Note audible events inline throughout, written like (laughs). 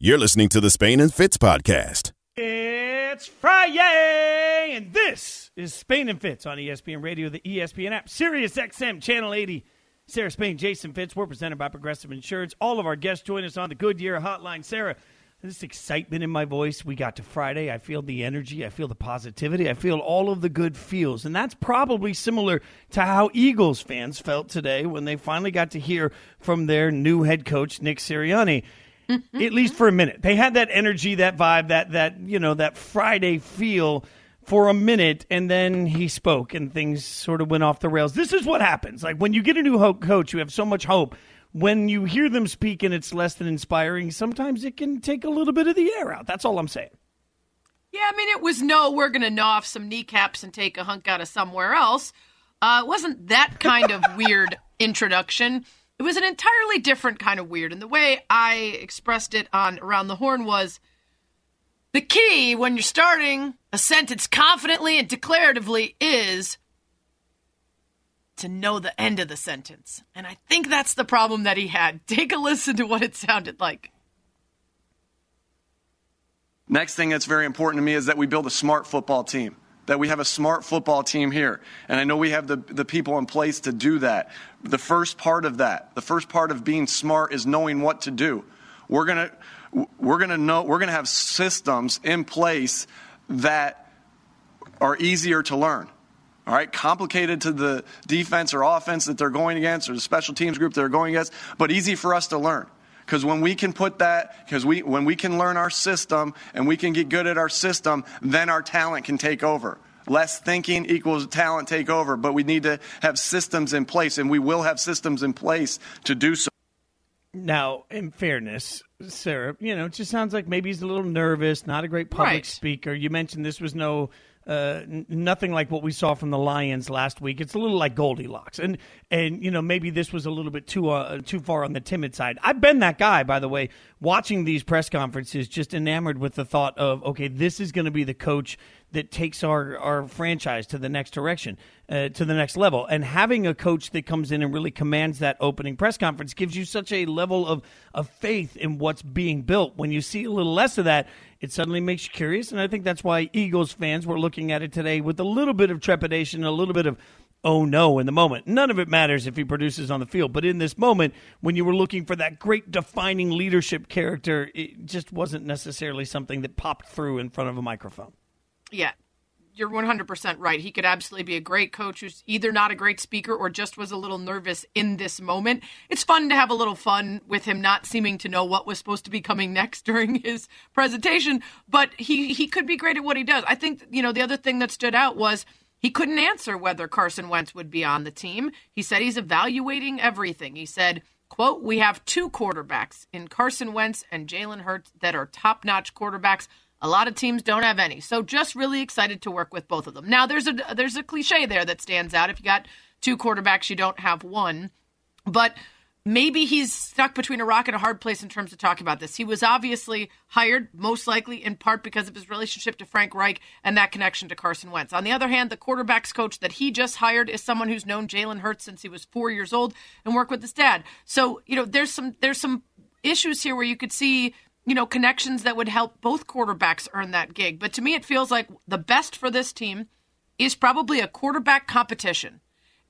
You're listening to the Spain and Fitz podcast. It's Friday, and this is Spain and Fitz on ESPN Radio, the ESPN app, Sirius XM, Channel 80. Sarah Spain, Jason Fitz. We're presented by Progressive Insurance. All of our guests join us on the Goodyear Hotline. Sarah, this excitement in my voice. We got to Friday. I feel the energy. I feel the positivity. I feel all of the good feels. And that's probably similar to how Eagles fans felt today when they finally got to hear from their new head coach, Nick Sirianni. At least for a minute. They had that energy, that vibe, that that, you know, that Friday feel for a minute and then he spoke and things sort of went off the rails. This is what happens. Like when you get a new ho- coach, you have so much hope when you hear them speak and it's less than inspiring, sometimes it can take a little bit of the air out. That's all I'm saying. Yeah, I mean, it was no, we're going to gnaw off some kneecaps and take a hunk out of somewhere else. Uh, it wasn't that kind of (laughs) weird introduction. It was an entirely different kind of weird. And the way I expressed it on Around the Horn was the key when you're starting a sentence confidently and declaratively is to know the end of the sentence. And I think that's the problem that he had. (laughs) Take a listen to what it sounded like. Next thing that's very important to me is that we build a smart football team. That we have a smart football team here. And I know we have the, the people in place to do that. The first part of that, the first part of being smart is knowing what to do. We're gonna we're gonna know we're gonna have systems in place that are easier to learn. All right, complicated to the defense or offense that they're going against or the special teams group they're going against, but easy for us to learn. Because when we can put that, because we when we can learn our system and we can get good at our system, then our talent can take over. Less thinking equals talent take over, but we need to have systems in place, and we will have systems in place to do so. Now, in fairness, Sarah, you know, it just sounds like maybe he's a little nervous, not a great public Right. speaker. You mentioned this was no uh, nothing like what we saw from the Lions last week. It's a little like Goldilocks, and and you know maybe this was a little bit too uh, too far on the timid side. I've been that guy, by the way, watching these press conferences, just enamored with the thought of okay, this is going to be the coach that takes our our franchise to the next direction, uh, to the next level, and having a coach that comes in and really commands that opening press conference gives you such a level of of faith in what's being built. When you see a little less of that, it suddenly makes you curious, and I think that's why Eagles fans were looking at it today with a little bit of trepidation, a little bit of oh no in the moment. None of it matters if he produces on the field, but in this moment, when you were looking for that great defining leadership character, it just wasn't necessarily something that popped through in front of a microphone. Yeah, you're 100% right. He could absolutely be a great coach who's either not a great speaker or just was a little nervous in this moment. It's fun to have a little fun with him not seeming to know what was supposed to be coming (laughs) next during his presentation, but he he could be great at what he does. I think, you know, the other thing that stood out was he couldn't answer whether Carson Wentz would be on the team. He said he's evaluating everything. He said, quote, "We have two quarterbacks in Carson Wentz and Jalen Hurts that are top-notch quarterbacks." A lot of teams don't have any. So just really excited to work with both of them. Now there's a there's a cliche there that stands out. If you got two quarterbacks, you don't have one. But maybe he's stuck between a rock and a hard place in terms of talking about this. He was obviously hired, most likely in part because of his relationship to Frank Reich and that connection to Carson Wentz. On the other hand, the quarterbacks coach that he just hired is someone who's known Jalen Hurts since he was four years old and worked with his dad. So you know, there's some there's some issues here where you could see you know, connections that would help both quarterbacks earn that gig. But to me, it feels like the best for this team is probably a quarterback competition.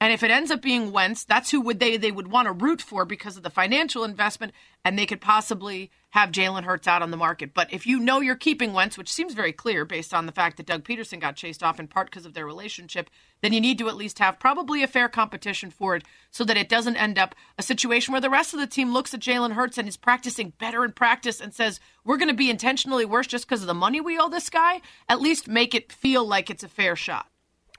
And if it ends up being Wentz, that's who would they they would want to root for because of the financial investment, and they could possibly have Jalen Hurts out on the market. But if you know you're keeping Wentz, which seems very clear based on the fact that Doug Pederson got chased off in part because of their relationship, then you need to at least have probably a fair competition for it so that it doesn't end up a situation where the rest of the team looks at Jalen Hurts and is practicing better in practice and says, We're going to be intentionally worse just because of the money we owe this guy. At least make it feel like it's a fair shot.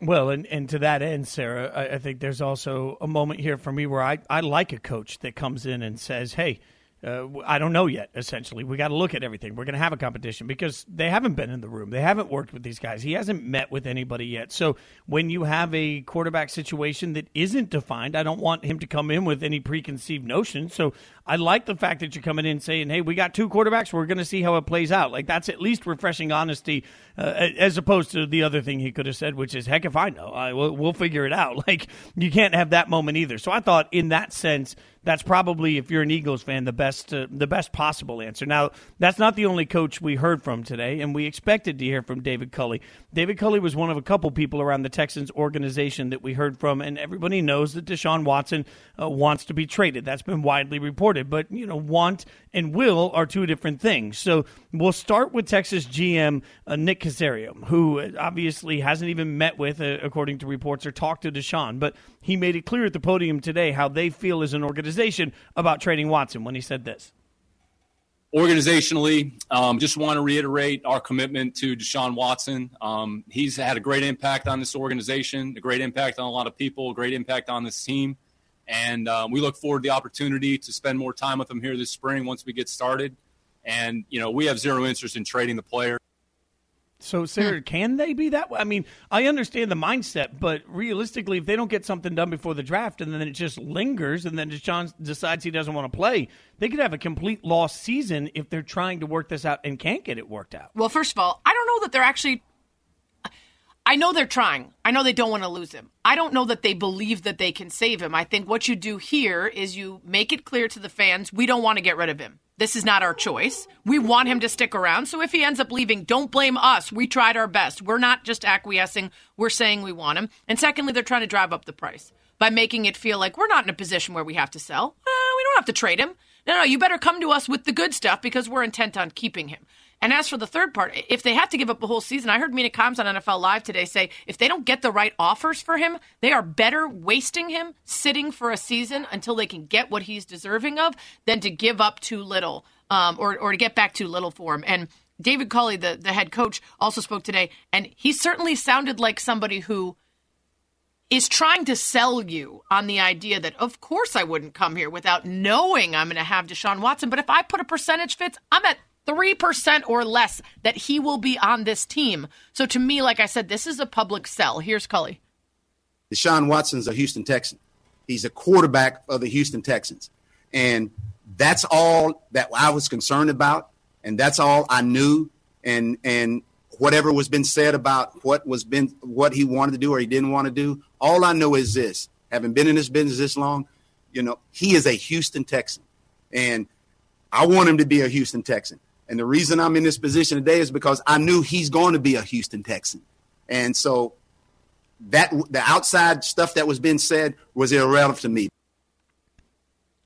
Well, and, and to that end, Sarah, I, I think there's also a moment here for me where I, I like a coach that comes in and says, hey, uh, I don't know yet, essentially. We got to look at everything. We're going to have a competition because they haven't been in the room. They haven't worked with these guys. He hasn't met with anybody yet. So when you have a quarterback situation that isn't defined, I don't want him to come in with any preconceived notions. So I like the fact that you're coming in saying, hey, we got two quarterbacks. We're going to see how it plays out. Like that's at least refreshing honesty uh, as opposed to the other thing he could have said, which is, heck, if I know, I, we'll, we'll figure it out. (laughs) Like you can't have that moment either. So I thought in that sense, that's probably, if you're an Eagles fan, the best uh, the best possible answer. Now, that's not the only coach we heard from today, and we expected to hear from David Culley. David Culley was one of a couple people around the Texans organization that we heard from, and everybody knows that Deshaun Watson uh, wants to be traded. That's been widely reported, but you know, want and will are two different things. So we'll start with Texas GM uh, Nick Caserio, who obviously hasn't even met with, uh, according to reports, or talked to Deshaun, but he made it clear at the podium today how they feel as an organization about trading Watson when he said this. Organizationally, um, just want to reiterate our commitment to Deshaun Watson. Um, he's had a great impact on this organization, a great impact on a lot of people, a great impact on this team. And uh, we look forward to the opportunity to spend more time with him here this spring once we get started. And, you know, we have zero interest in trading the player. So, Sarah, hmm. can they be that way? I mean, I understand the mindset, but realistically, if they don't get something done before the draft and then it just lingers and then Deshaun decides he doesn't want to play, they could have a complete lost season if they're trying to work this out and can't get it worked out. Well, first of all, I don't know that they're actually. I know they're trying. I know they don't want to lose him. I don't know that they believe that they can save him. I think what you do here is you make it clear to the fans we don't want to get rid of him. This is not our choice. We want him to stick around. So if he ends up leaving, don't blame us. We tried our best. We're not just acquiescing, we're saying we want him. And secondly, they're trying to drive up the price by making it feel like we're not in a position where we have to sell. Uh, we don't have to trade him. No, no, you better come to us with the good stuff because we're intent on keeping him. And as for the third part, if they have to give up a whole season, I heard Mina Kimes on NFL Live today say if they don't get the right offers for him, they are better wasting him sitting for a season until they can get what he's deserving of than to give up too little um, or, or to get back too little for him. And David Culley, the, the head coach, also spoke today, and he certainly sounded like somebody who is trying to sell you on the idea that, of course, I wouldn't come here without knowing I'm going to have Deshaun Watson. But if I put a percentage fits, I'm at 3% or less that he will be on this team. So to me, like I said, this is a public sell. Here's Culley. Deshaun Watson's a Houston Texan. He's a quarterback of the Houston Texans. And that's all that I was concerned about. And that's all I knew. And, and whatever was been said about what was been, what he wanted to do or he didn't want to do, all I know is this, having been in this business this long, you know, he is a Houston Texan. And I want him to be a Houston Texan. And the reason I'm in this position today is because I knew he's going to be a Houston Texan. And so that the outside stuff that was being said was irrelevant to me.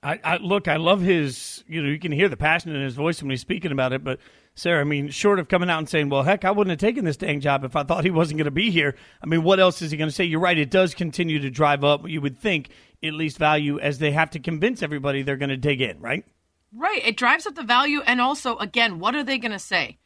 I, I, look, I love his. You know, you can hear the passion in his voice when he's speaking about it. But Sarah, I mean, short of coming out and saying, "Well, heck, I wouldn't have taken this dang job if I thought he wasn't going to be here." I mean, what else is he going to say? You're right; it does continue to drive up. You would think at least value as they have to convince everybody they're going to dig in, right? Right. It drives up the value. And also, again, what are they going to say?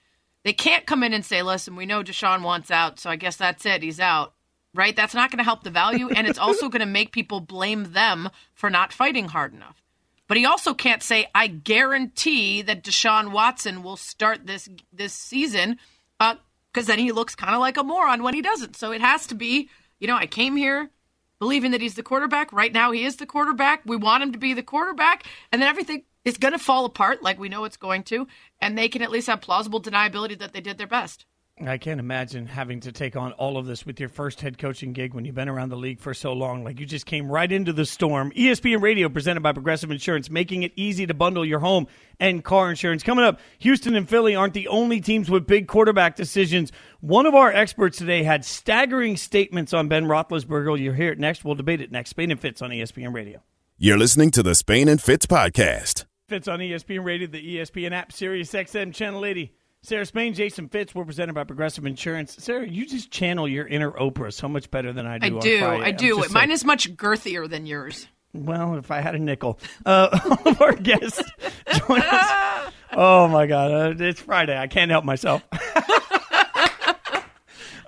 They can't come in and say, listen, we know Deshaun wants out, so I guess that's it. He's out. Right? That's not going to help the value. And it's also going to make people blame them for not fighting hard enough. But he also can't say, I guarantee that Deshaun Watson will start this this season, because uh, then he looks kind of like a moron when he doesn't. So it has to be, you know, I came here believing that he's the quarterback. Right now, he is the quarterback. We want him to be the quarterback. And then everything it's going to fall apart like we know it's going to, and they can at least have plausible deniability that they did their best. I can't imagine having to take on all of this with your first head coaching gig when you've been around the league for so long. Like you just came right into the storm. ESPN Radio presented by Progressive Insurance, making it easy to bundle your home and car insurance. Coming up, Houston and Philly aren't the only teams with big quarterback decisions. One of our experts today had staggering statements on Ben Roethlisberger. You'll hear it next. We'll debate it next. Spain and Fitz on ESPN Radio. You're listening to the Spain and Fitz podcast. Fitz on ESPN Radio, the ESPN app, Sirius XM, Channel 80. Sarah Spain, Jason Fitz, we're presented by Progressive Insurance. Sarah, you just channel your inner Oprah so much better than I do. I do. I do. Mine saying. is much girthier than yours. Well, if I had a nickel. Uh, (laughs) all of our guests join us. (laughs) Oh, my God. Uh, it's Friday. I can't help myself. (laughs)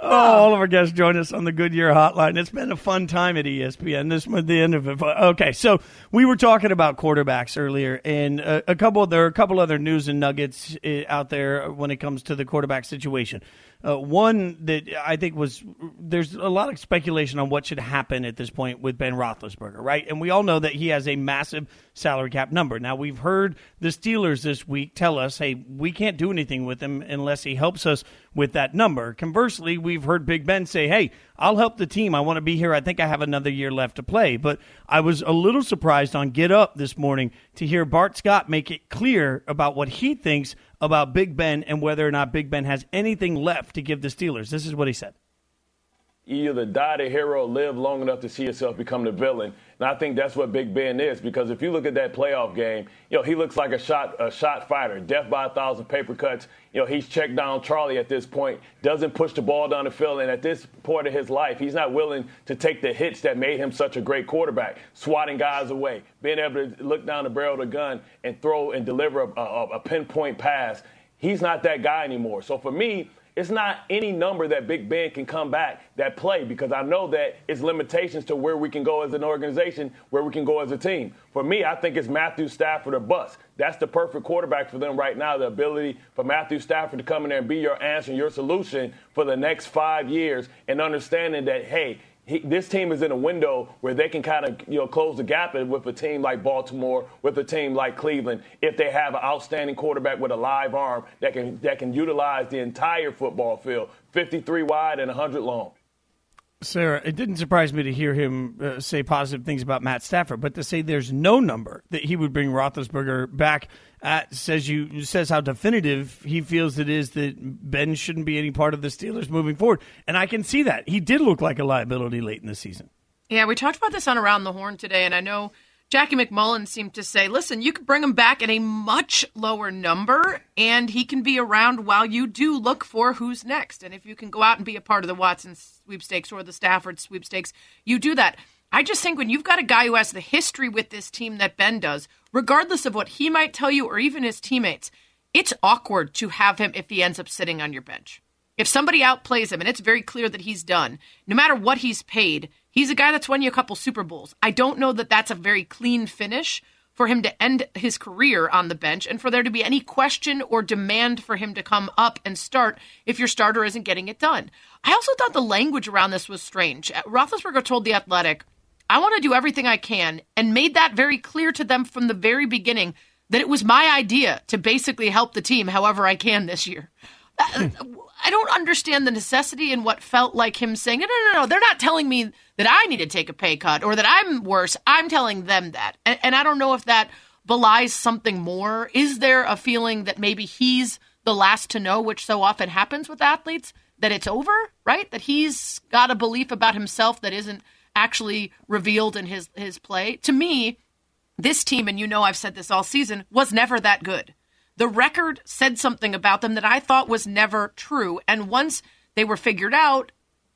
Oh, all of our guests join us on the Goodyear Hotline. It's been a fun time at ESPN. This was the end of it. Okay, so we were talking about quarterbacks earlier, and a, a couple there are a couple other news and nuggets eh, out there when it comes to the quarterback situation. Uh, one that I think was there's a lot of speculation on what should happen at this point with Ben Roethlisberger, right? And we all know that he has a massive salary cap number. Now, we've heard the Steelers this week tell us, hey, we can't do anything with him unless he helps us with that number. Conversely, we've heard Big Ben say, hey, I'll help the team. I want to be here. I think I have another year left to play. But I was a little surprised on Get Up this morning to hear Bart Scott make it clear about what he thinks about Big Ben and whether or not Big Ben has anything left to give the Steelers. This is what he said either die the hero or live long enough to see yourself become the villain. And I think that's what Big Ben is because if you look at that playoff game, you know, he looks like a shot a shot fighter, death by a thousand paper cuts. You know, he's checked down Charlie at this point, doesn't push the ball down the field, and at this point of his life, he's not willing to take the hits that made him such a great quarterback, swatting guys away, being able to look down the barrel of the gun and throw and deliver a, a, a pinpoint pass. He's not that guy anymore. So for me, it's not any number that Big Ben can come back that play because I know that it's limitations to where we can go as an organization, where we can go as a team. For me, I think it's Matthew Stafford or bust. That's the perfect quarterback for them right now. The ability for Matthew Stafford to come in there and be your answer and your solution for the next five years, and understanding that hey, he, this team is in a window where they can kind of you know close the gap with a team like Baltimore, with a team like Cleveland, if they have an outstanding quarterback with a live arm that can that can utilize the entire football field, 53 wide and 100 long. Sarah, it didn't surprise me to hear him uh, say positive things about Matt Stafford, but to say there's no number that he would bring Roethlisberger back at says you says how definitive he feels it is that Ben shouldn't be any part of the Steelers moving forward, and I can see that he did look like a liability late in the season. Yeah, we talked about this on Around the Horn today, and I know Jackie MacMullan seemed to say, listen, you could bring him back at a much lower number, and he can be around while you do look for who's next. And if you can go out and be a part of the Watson sweepstakes or the Stafford sweepstakes, you do that. I just think when you've got a guy who has the history with this team that Ben does, regardless of what he might tell you or even his teammates, it's awkward to have him if he ends up sitting on your bench. If somebody outplays him and it's very clear that he's done, no matter what he's paid, he's a guy that's won you a couple Super Bowls. I don't know that that's a very clean finish for him to end his career on the bench and for there to be any question or demand for him to come up and start if your starter isn't getting it done. I also thought the language around this was strange. Roethlisberger told The Athletic, I want to do everything I can and made that very clear to them from the very beginning that it was my idea to basically help the team however I can this year. Uh, uh, hmm. I don't understand the necessity in what felt like him saying, no, no, no, no, they're not telling me that I need to take a pay cut or that I'm worse. I'm telling them that. And, and I don't know if that belies something more. Is there a feeling that maybe he's the last to know, which so often happens with athletes, that it's over, right? That he's got a belief about himself that isn't actually revealed in his, his play? To me, this team, and you know I've said this all season, was never that good the record said something about them that I thought was never true. And once they were figured out,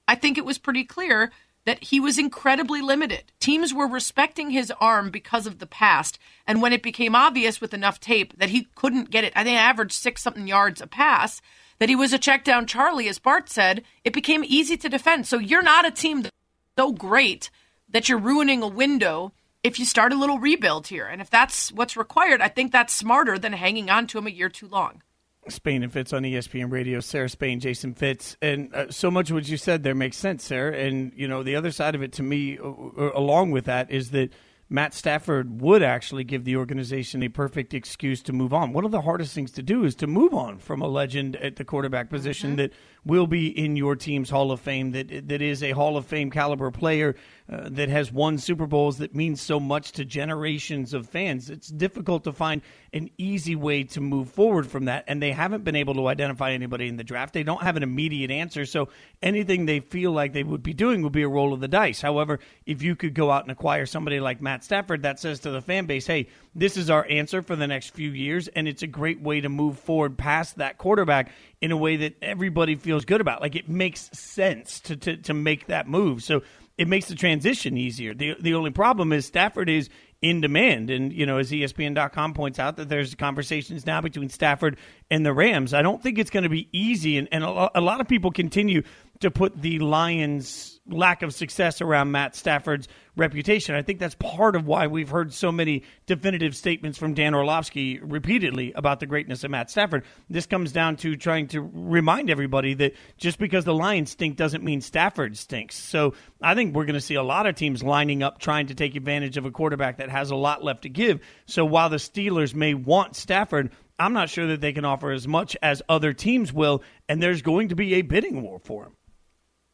I think it was pretty clear that he was incredibly limited. Teams were respecting his arm because of the past. And when it became obvious with enough tape that he couldn't get it, I think averaged six something yards a pass, that he was a check down Charlie, as Bart said, it became easy to defend. So you're not a team that's so great that you're ruining a window if you start a little rebuild here. And if that's what's required, I think that's smarter than hanging on to him a year too long. Spain and Fitz on ESPN Radio, Sarah Spain, Jason Fitz, and uh, so much of what you said there makes sense, Sarah. And you know the other side of it to me, uh, uh, along with that, is that Matt Stafford would actually give the organization a perfect excuse to move on. One of the hardest things to do is to move on from a legend at the quarterback position mm-hmm. that will be in your team's Hall of Fame, that that is a Hall of Fame caliber player uh, that has won Super Bowls that means so much to generations of fans. It's difficult to find an easy way to move forward from that, and they haven't been able to identify anybody in the draft. They don't have an immediate answer, so anything they feel like they would be doing would be a roll of the dice. However, if you could go out and acquire somebody like Matt Stafford, that says to the fan base, hey, this is our answer for the next few years, and it's a great way to move forward past that quarterback in a way that everybody feels good about. Like it makes sense to, to, to make that move. So it makes the transition easier. The the only problem is Stafford is in demand, and you know as ESPN.com points out that there's conversations now between Stafford and the Rams. I don't think it's going to be easy, and, and a, lot of people continue to put the Lions lack of success around Matt Stafford's reputation. I think that's part of why we've heard so many definitive statements from Dan Orlovsky repeatedly about the greatness of Matt Stafford. This comes down to trying to remind everybody that just because the Lions stink doesn't mean Stafford stinks. So I think we're going to see a lot of teams lining up trying to take advantage of a quarterback that has a lot left to give. So while the Steelers may want Stafford, I'm not sure that they can offer as much as other teams will, and there's going to be a bidding war for him.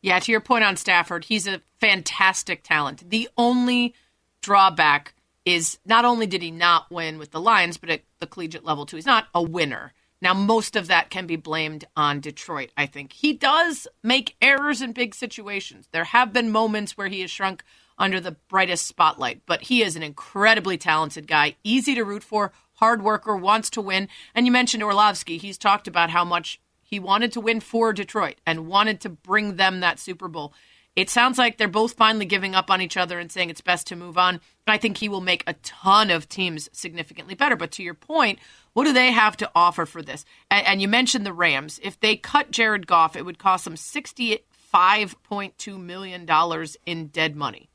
Yeah, to your point on Stafford, he's a fantastic talent. The only drawback is not only did he not win with the Lions, but at the collegiate level too, he's not a winner. Now, most of that can be blamed on Detroit, I think. He does make errors in big situations. There have been moments where he has shrunk under the brightest spotlight, but he is an incredibly talented guy, easy to root for, hard worker, wants to win. And you mentioned Orlovsky. He's talked about how much he wanted to win for Detroit and wanted to bring them that Super Bowl. It sounds like they're both finally giving up on each other and saying it's best to move on. I think he will make a ton of teams significantly better. But to your point, what do they have to offer for this? And, and you mentioned the Rams. If they cut Jared Goff, it would cost them $65.2 million in dead money.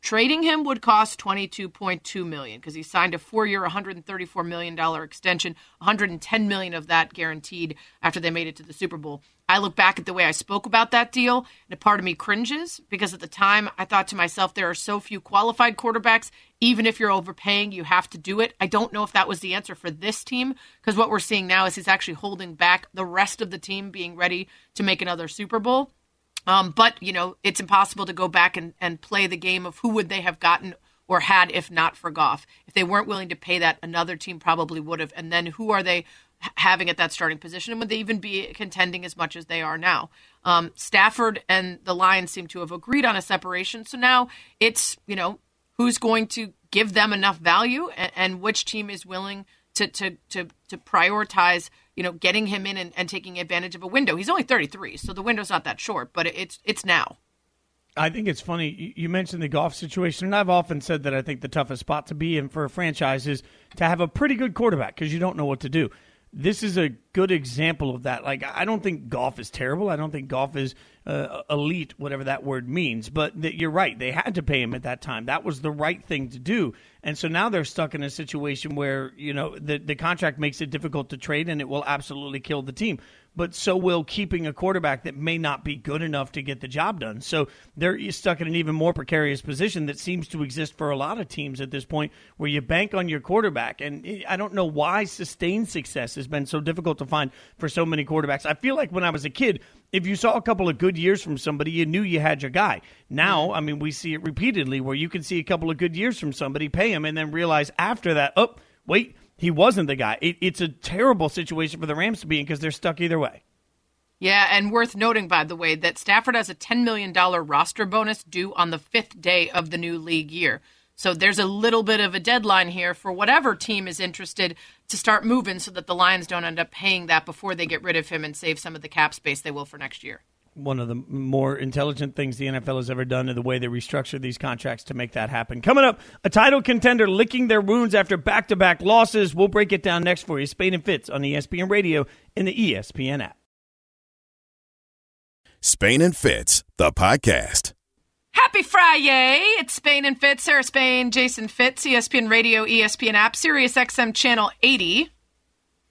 Trading him would cost 22.2 million because he signed a 4-year 134 million dollar extension, 110 million of that guaranteed after they made it to the Super Bowl. I look back at the way I spoke about that deal, and a part of me cringes because at the time I thought to myself there are so few qualified quarterbacks, even if you're overpaying, you have to do it. I don't know if that was the answer for this team because what we're seeing now is he's actually holding back the rest of the team being ready to make another Super Bowl. Um, but you know, it's impossible to go back and, and play the game of who would they have gotten or had if not for Goff. If they weren't willing to pay that, another team probably would have. And then who are they having at that starting position? And would they even be contending as much as they are now? Um, Stafford and the Lions seem to have agreed on a separation. So now it's, you know, who's going to give them enough value and, and which team is willing to, to, to, to prioritize you know, getting him in and, and taking advantage of a window. He's only 33, so the window's not that short, but it's it's now. I think it's funny. You mentioned the Goff situation, and I've often said that I think the toughest spot to be in for a franchise is to have a pretty good quarterback because you don't know what to do this is a good example of that. Like, I don't think Goff is terrible. I don't think Goff is uh, elite, whatever that word means. But th- you're right. They had to pay him at that time. That was the right thing to do. And so now they're stuck in a situation where, you know, the, the contract makes it difficult to trade and it will absolutely kill the team but so will keeping a quarterback that may not be good enough to get the job done. So they're stuck in an even more precarious position that seems to exist for a lot of teams at this point, where you bank on your quarterback. And I don't know why sustained success has been so difficult to find for so many quarterbacks. I feel like when I was a kid, if you saw a couple of good years from somebody, you knew you had your guy. Now, I mean, we see it repeatedly where you can see a couple of good years from somebody, pay him, and then realize after that, oh, wait he wasn't the guy. It, it's a terrible situation for the Rams to be in because they're stuck either way. Yeah, and worth noting, by the way, that Stafford has a $10 million roster bonus due on the fifth day of the new league year. So there's a little bit of a deadline here for whatever team is interested to start moving so that the Lions don't end up paying that before they get rid of him and save some of the cap space they will for next year one of the more intelligent things the NFL has ever done in the way they restructure these contracts to make that happen. Coming up, a title contender licking their wounds after back to back losses. We'll break it down next for you. Spain and Fitz on ESPN Radio in the ESPN app. Spain and Fitz, the podcast. Happy Friday! It's Spain and Fitz, Sarah Spain, Jason Fitz, ESPN Radio, ESPN app, Sirius XM Channel 80.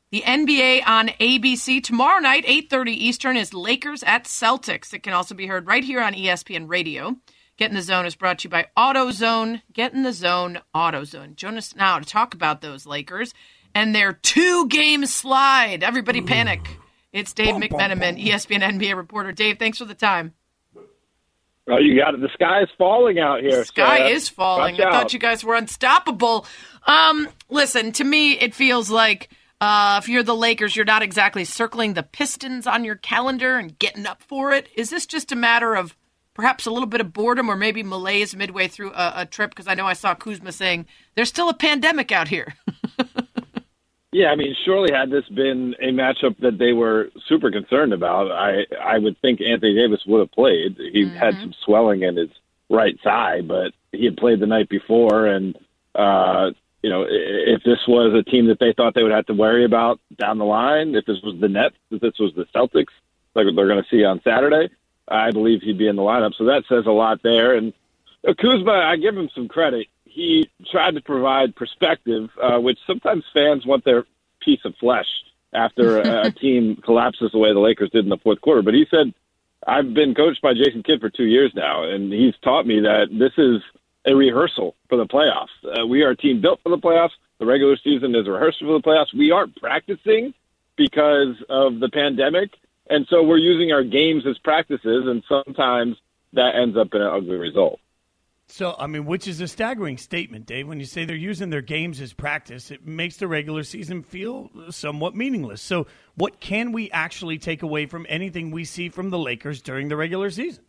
The NBA on ABC tomorrow night, 8:30 Eastern, is Lakers at Celtics. It can also be heard right here on ESPN Radio. Get in the Zone is brought to you by AutoZone. Get in the Zone, AutoZone. Join us now to talk about those Lakers and their two-game slide. Everybody panic! It's Dave McMenamin, ESPN NBA reporter. Dave, thanks for the time. Oh, you got it. The sky is falling out here. The sky is falling. Watch I out. thought you guys were unstoppable. Um, listen, to me, it feels like uh, if you're the Lakers, you're not exactly circling the Pistons on your calendar and getting up for it. Is this just a matter of perhaps a little bit of boredom or maybe malaise midway through a, a trip? Because I know I saw Kuzma saying there's still a pandemic out here. (laughs) yeah, I mean, surely had this been a matchup that they were super concerned about, I I would think Anthony Davis would have played. He mm-hmm. had some swelling in his right side, but he had played the night before and. Uh, you know, if this was a team that they thought they would have to worry about down the line, if this was the Nets, if this was the Celtics, like they're going to see on Saturday, I believe he'd be in the lineup. So that says a lot there. And Kuzma, I give him some credit. He tried to provide perspective, uh, which sometimes fans want their piece of flesh after a, a (laughs) team collapses the way the Lakers did in the fourth quarter. But he said, I've been coached by Jason Kidd for two years now, and he's taught me that this is a rehearsal for the playoffs. Uh, we are a team built for the playoffs. The regular season is a rehearsal for the playoffs. We aren't practicing because of the pandemic, and so we're using our games as practices, and sometimes that ends up in an ugly result. So, I mean, which is a staggering statement, Dave. When you say they're using their games as practice, it makes the regular season feel somewhat meaningless. So, what can we actually take away from anything we see from the Lakers during the regular season?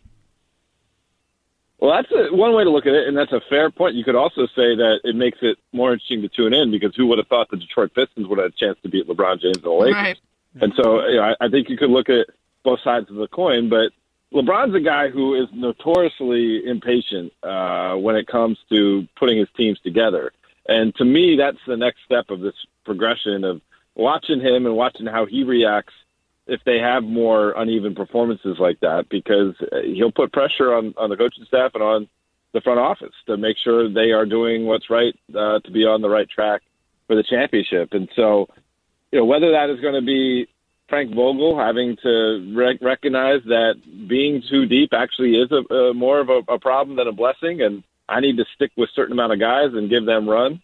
Well, that's a, one way to look at it, and that's a fair point. You could also say that it makes it more interesting to tune in because who would have thought the Detroit Pistons would have a chance to beat LeBron James and the Lakers? Right. And so, you know, I, I think you could look at both sides of the coin, but LeBron's a guy who is notoriously impatient uh, when it comes to putting his teams together. And to me, that's the next step of this progression of watching him and watching how he reacts if they have more uneven performances like that, because uh, he'll put pressure on, on the coaching staff and on the front office to make sure they are doing what's right uh, to be on the right track for the championship. And so, you know, whether that is going to be Frank Vogel having to rec- recognize that being too deep actually is a, a more of a, a problem than a blessing, and I need to stick with certain amount of guys and give them run.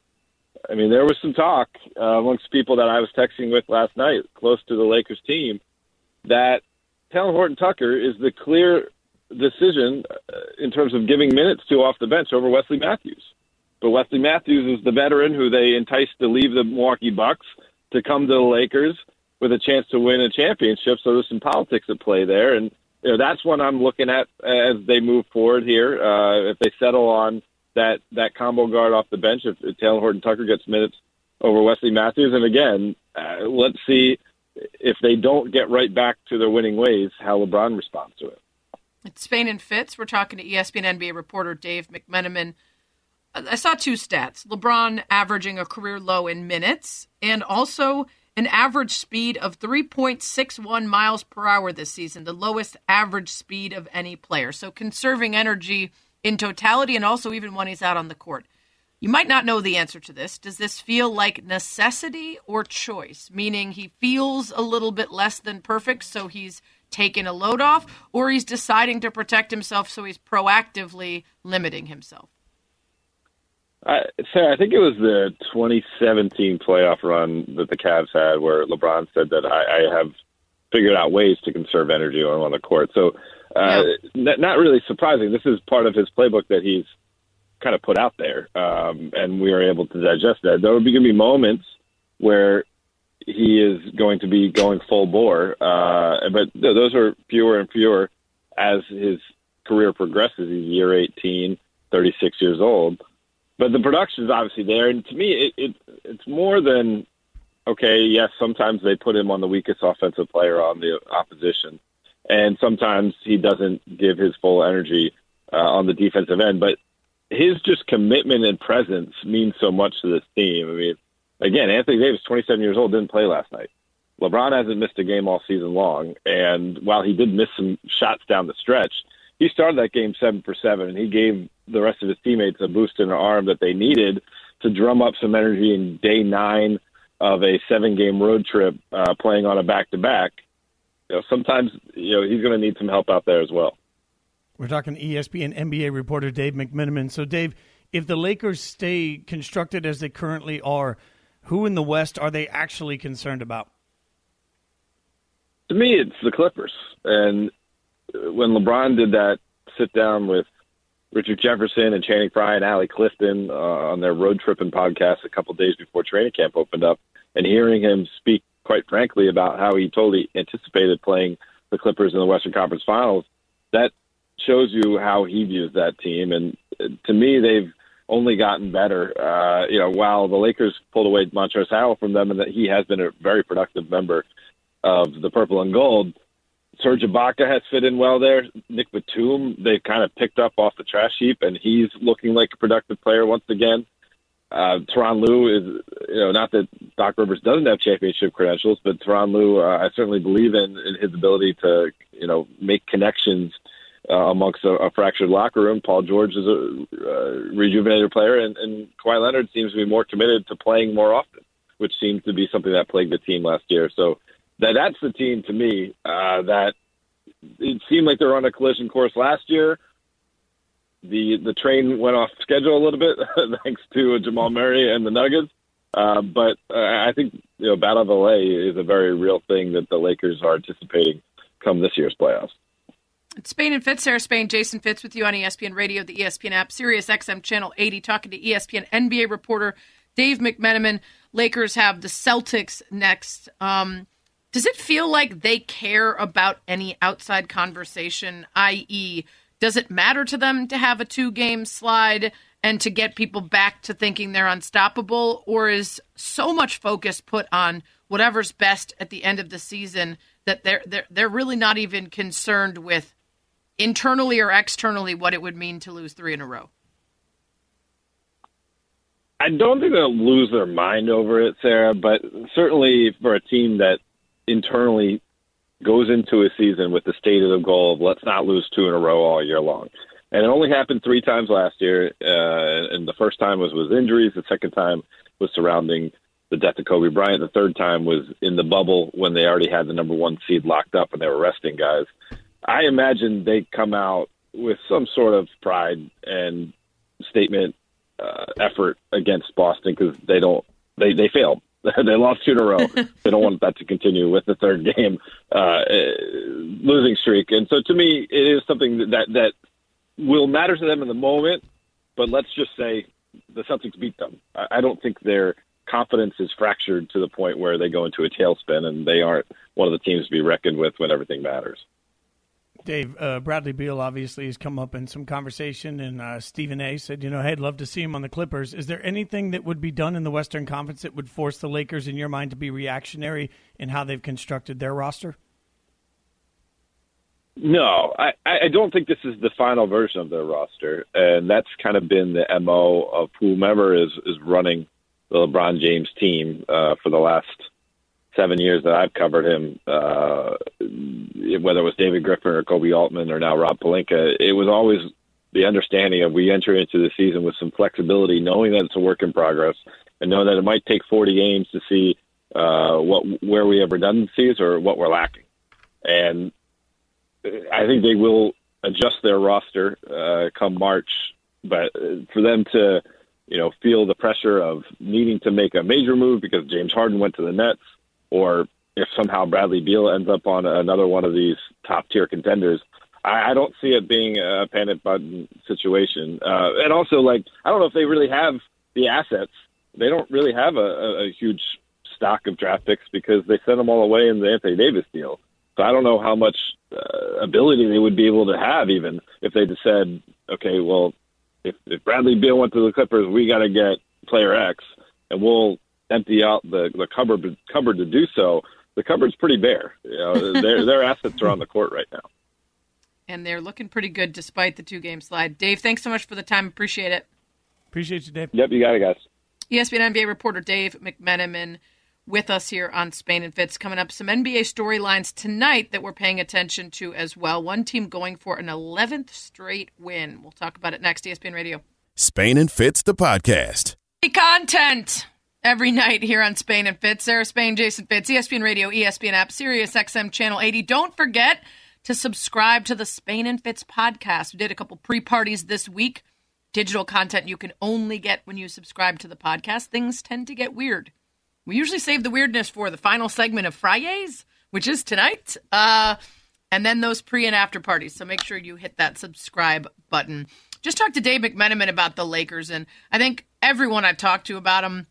I mean, there was some talk uh, amongst people that I was texting with last night, close to the Lakers team, that Talen Horton Tucker is the clear decision uh, in terms of giving minutes to off the bench over Wesley Matthews. But Wesley Matthews is the veteran who they enticed to leave the Milwaukee Bucks to come to the Lakers with a chance to win a championship. So there's some politics at play there, and you know that's what I'm looking at as they move forward here. Uh, if they settle on that that combo guard off the bench, if, if Talen Horton Tucker gets minutes over Wesley Matthews, and again, uh, let's see if they don't get right back to their winning ways, how LeBron responds to it. It's Spain and Fitz. We're talking to ESPN NBA reporter Dave McMenamin. I saw two stats LeBron averaging a career low in minutes and also an average speed of 3.61 miles per hour this season, the lowest average speed of any player. So conserving energy in totality and also even when he's out on the court. You might not know the answer to this. Does this feel like necessity or choice? Meaning he feels a little bit less than perfect, so he's taking a load off, or he's deciding to protect himself, so he's proactively limiting himself? I, Sarah, I think it was the 2017 playoff run that the Cavs had where LeBron said that I, I have figured out ways to conserve energy on, on the court. So, uh, yeah. n- not really surprising. This is part of his playbook that he's kind of put out there, um, and we are able to digest that. There will be going to be moments where he is going to be going full bore, uh, but th- those are fewer and fewer as his career progresses. He's year 18, 36 years old but the production is obviously there, and to me, it, it it's more than okay. Yes, sometimes they put him on the weakest offensive player on the opposition, and sometimes he doesn't give his full energy uh, on the defensive end. But his just commitment and presence means so much to this team. I mean, again, Anthony Davis, 27 years old, didn't play last night. LeBron hasn't missed a game all season long, and while he did miss some shots down the stretch, he started that game seven for seven, and he gave the rest of his teammates a boost in their arm that they needed to drum up some energy in day nine of a seven game road trip uh, playing on a back to back. You know, sometimes you know he's going to need some help out there as well. We're talking ESPN NBA reporter Dave McMenamin. So, Dave, if the Lakers stay constructed as they currently are, who in the West are they actually concerned about? To me, it's the Clippers. And when LeBron did that sit down with Richard Jefferson and Channing Frye and Allie Clifton uh, on their road tripping podcast a couple days before training camp opened up, and hearing him speak quite frankly about how he totally anticipated playing the Clippers in the Western Conference Finals, that shows you how he views that team. And to me, they've only gotten better. Uh, you know, while the Lakers pulled away Montrezl Harrell from them, and that he has been a very productive member of the Purple and Gold Serge Ibaka has fit in well there. Nick Batum, they've kind of picked up off the trash heap, and he's looking like a productive player once again. Uh, Tyronn Lue is, you know, not that Doc Rivers doesn't have championship credentials, but Tyronn Lue, uh, I certainly believe in, in his ability to you know make connections uh, amongst a, a fractured locker room. Paul George is a uh, rejuvenated player, and, and Kawhi Leonard seems to be more committed to playing more often, which seems to be something that plagued the team last year. So that that's the team to me uh, that it seemed like they were on a collision course last year. The the train went off schedule a little bit (laughs) thanks to Jamal Murray and the Nuggets. Uh, but uh, I think you know Battle of LA is a very real thing that the Lakers are anticipating come this year's playoffs. It's Spain and Fitz, Sarah Spain, Jason Fitz with you on ESPN Radio, the ESPN app, Sirius XM Channel 80, talking to ESPN NBA reporter Dave McMenamin. Lakers have the Celtics next. Um, does it feel like they care about any outside conversation, i.e., does it matter to them to have a two game slide and to get people back to thinking they're unstoppable? Or is so much focus put on whatever's best at the end of the season that they're, they're, they're really not even concerned with internally or externally what it would mean to lose three in a row? I don't think they'll lose their mind over it, Sarah, but certainly for a team that internally goes into a season with the stated of the goal of let's not lose two in a row all year long. And it only happened three times last year, uh, and the first time was with injuries. The second time was surrounding the death of Kobe Bryant. The third time was in the bubble when they already had the number one seed locked up and they were resting guys. I imagine they come out with some sort of pride and statement uh, effort against Boston because they don't they they failed. (laughs) they lost two in a row. (laughs) they don't want that to continue with the third game uh, losing streak. And so, to me, it is something that that will matter to them in the moment. But let's just say the Celtics beat them. I, I don't think their confidence is fractured to the point where they go into a tailspin and they aren't one of the teams to be reckoned with when everything matters. Dave, uh, Bradley Beal obviously has come up in some conversation, and uh, Stephen A. said, you know, hey, I'd love to see him on the Clippers. Is there anything that would be done in the Western Conference that would force the Lakers, in your mind, to be reactionary in how they've constructed their roster? No, I, I don't think this is the final version of their roster, and that's kind of been the mo of whomever is is running the LeBron James team uh, for the last seven years that I've covered him, uh, whether it was David Griffin or Koby Altman or now Rob Pelinka, it was always the understanding of we enter into the season with some flexibility, knowing that it's a work in progress, and knowing that it might take 40 games to see uh, what where we have redundancies or what we're lacking. And I think they will adjust their roster uh, come March, but for them to you know feel the pressure of needing to make a major move because James Harden went to the Nets or if somehow Bradley Beal ends up on another one of these top tier contenders, I, I don't see it being a panic button situation. Uh, and also, like, I don't know if they really have the assets. They don't really have a, a, a huge stock of draft picks because they sent them all away in the Anthony Davis deal. So I don't know how much uh, ability they would be able to have even if they just said, okay, well, if, if Bradley Beal went to the Clippers, we got to get player X, and we'll empty out the the cupboard cupboard to do so, the cupboard's pretty bare. You know, (laughs) their their assets are on the court right now. And they're looking pretty good despite the two game slide. Dave, thanks so much for the time. Appreciate it. Appreciate you, Dave. Yep, you got it, guys. ESPN NBA reporter Dave McMenamin with us here on Spain and Fitz. Coming up, some NBA storylines tonight that we're paying attention to as well. One team going for an 11th straight win. We'll talk about it next. ESPN Radio. Spain and Fitz, the podcast. Content every night here on Spain and Fitz. Sarah Spain, Jason Fitz, ESPN Radio, ESPN app, Sirius XM Channel 80. Don't forget to subscribe to the Spain and Fitz podcast. We did a couple pre parties this week. Digital content you can only get when you subscribe to the podcast. Things tend to get weird. We usually save the weirdness for the final segment of Fridays, which is tonight, uh, and then those pre and after parties. So make sure you hit that subscribe button. Just talked to Dave McMenamin about the Lakers, and I think everyone I've talked to about them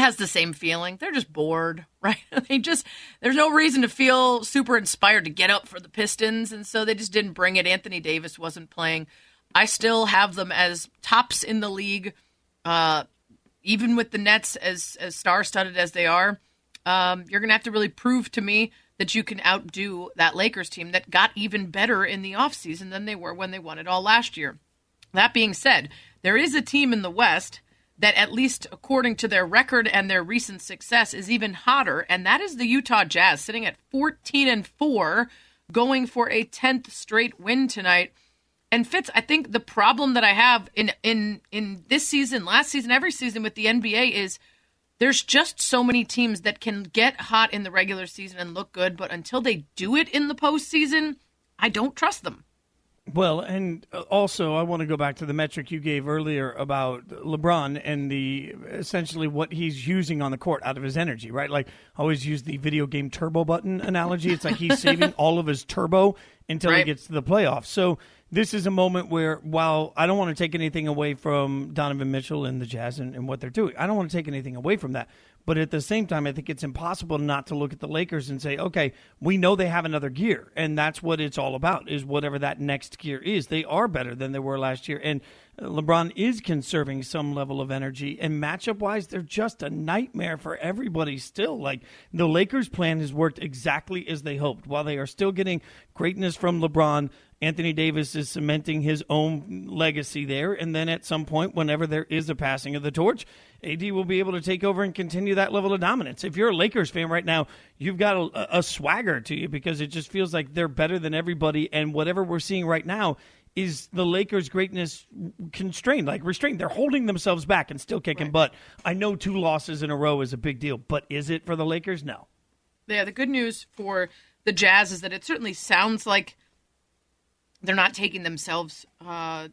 has the same feeling. They're just bored, (laughs) right? they just there's no reason to feel super inspired to get up for the Pistons, and so they just didn't bring it. Anthony Davis wasn't playing. I still have them as tops in the league, uh, even with the Nets as as star studded as they are. Um, you're gonna have to really prove to me that you can outdo that Lakers team that got even better in the offseason than they were when they won it all last year. That being said, there is a team in the West that at least according to their record and their recent success is even hotter and that is the Utah Jazz sitting at 14 and 4 going for a 10th straight win tonight. And Fitz, I think the problem that I have in in in this season, last season, every season with the NBA is there's just so many teams that can get hot in the regular season and look good, but until they do it in the postseason, I don't trust them. Well, and uh, also I want to go back to the metric you gave earlier about LeBron and the essentially what he's using on the court out of his energy, right? Like I always use the video game turbo button analogy. It's like he's saving all of his turbo until Right. he gets to the playoffs. So this is a moment where while I don't want to take anything away from Donovan Mitchell and the Jazz and, and what they're doing, I don't want to take anything away from that. But at the same time, I think it's impossible not to look at the Lakers and say, okay, we know they have another gear, and that's what it's all about. Is whatever that next gear is. They are better than they were last year, and uh, LeBron is conserving some level of energy. And matchup wise, they're just a nightmare for everybody. Still, like the Lakers' plan has worked exactly as they hoped. While they are still getting greatness from LeBron, Anthony Davis is cementing his own legacy there. And then at some point, whenever there is a passing of the torch, AD will be able to take over and continue that level of dominance. If you're a Lakers fan right now, you've got a, a swagger to you because it just feels like they're better than everybody. And whatever we're seeing right now is the Lakers' greatness constrained, like restrained. They're holding themselves back and still kicking butt. I know two losses in a row is a big deal, but is it for the Lakers? No. Yeah, the good news for the Jazz is that it certainly sounds like they're not taking themselves uh,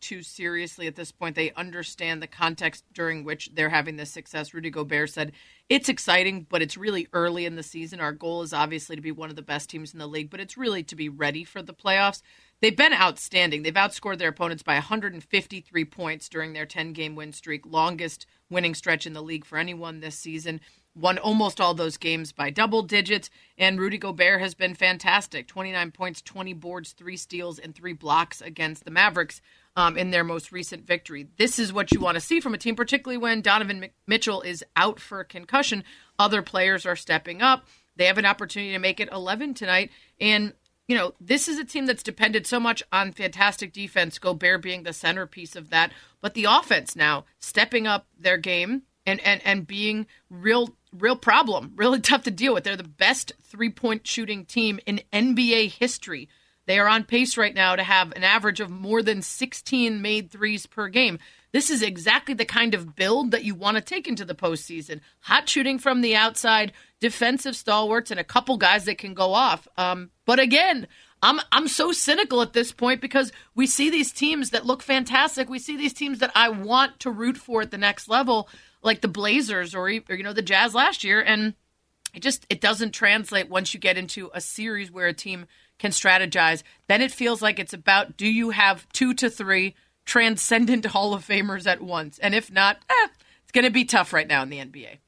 too seriously at this point. They understand the context during which they're having this success. Rudy Gobert said, It's exciting, but it's really early in the season. Our goal is obviously to be one of the best teams in the league, but it's really to be ready for the playoffs. They've been outstanding. They've outscored their opponents by 153 points during their 10 game win streak, longest winning stretch in the league for anyone this season. Won almost all those games by double digits, and Rudy Gobert has been fantastic 29 points, 20 boards, three steals, and three blocks against the Mavericks um, in their most recent victory. This is what you want to see from a team, particularly when Donovan Mitchell is out for concussion. Other players are stepping up. They have an opportunity to make it 11 tonight. And you know, this is a team that's depended so much on fantastic defense, Gobert being the centerpiece of that, but the offense now stepping up their game and and and being real real problem, really (laughs) tough to deal with. They're the best three-point shooting team in NBA history. They are on pace right now to have an average of more than 16 made threes per game. This is exactly the kind of build that you want to take into the postseason. Hot shooting from the outside, defensive stalwarts, and a couple guys that can go off. Um, but again, I'm I'm so cynical at this point because we see these teams that look fantastic. We see these teams that I want to root for at the next level, like the Blazers or, or you know the Jazz last year, and it just it doesn't translate once you get into a series where a team can strategize. Then it feels like it's about do you have two to three transcendent (laughs) Hall of Famers at once, and if not, eh, it's going to be tough right now in the NBA.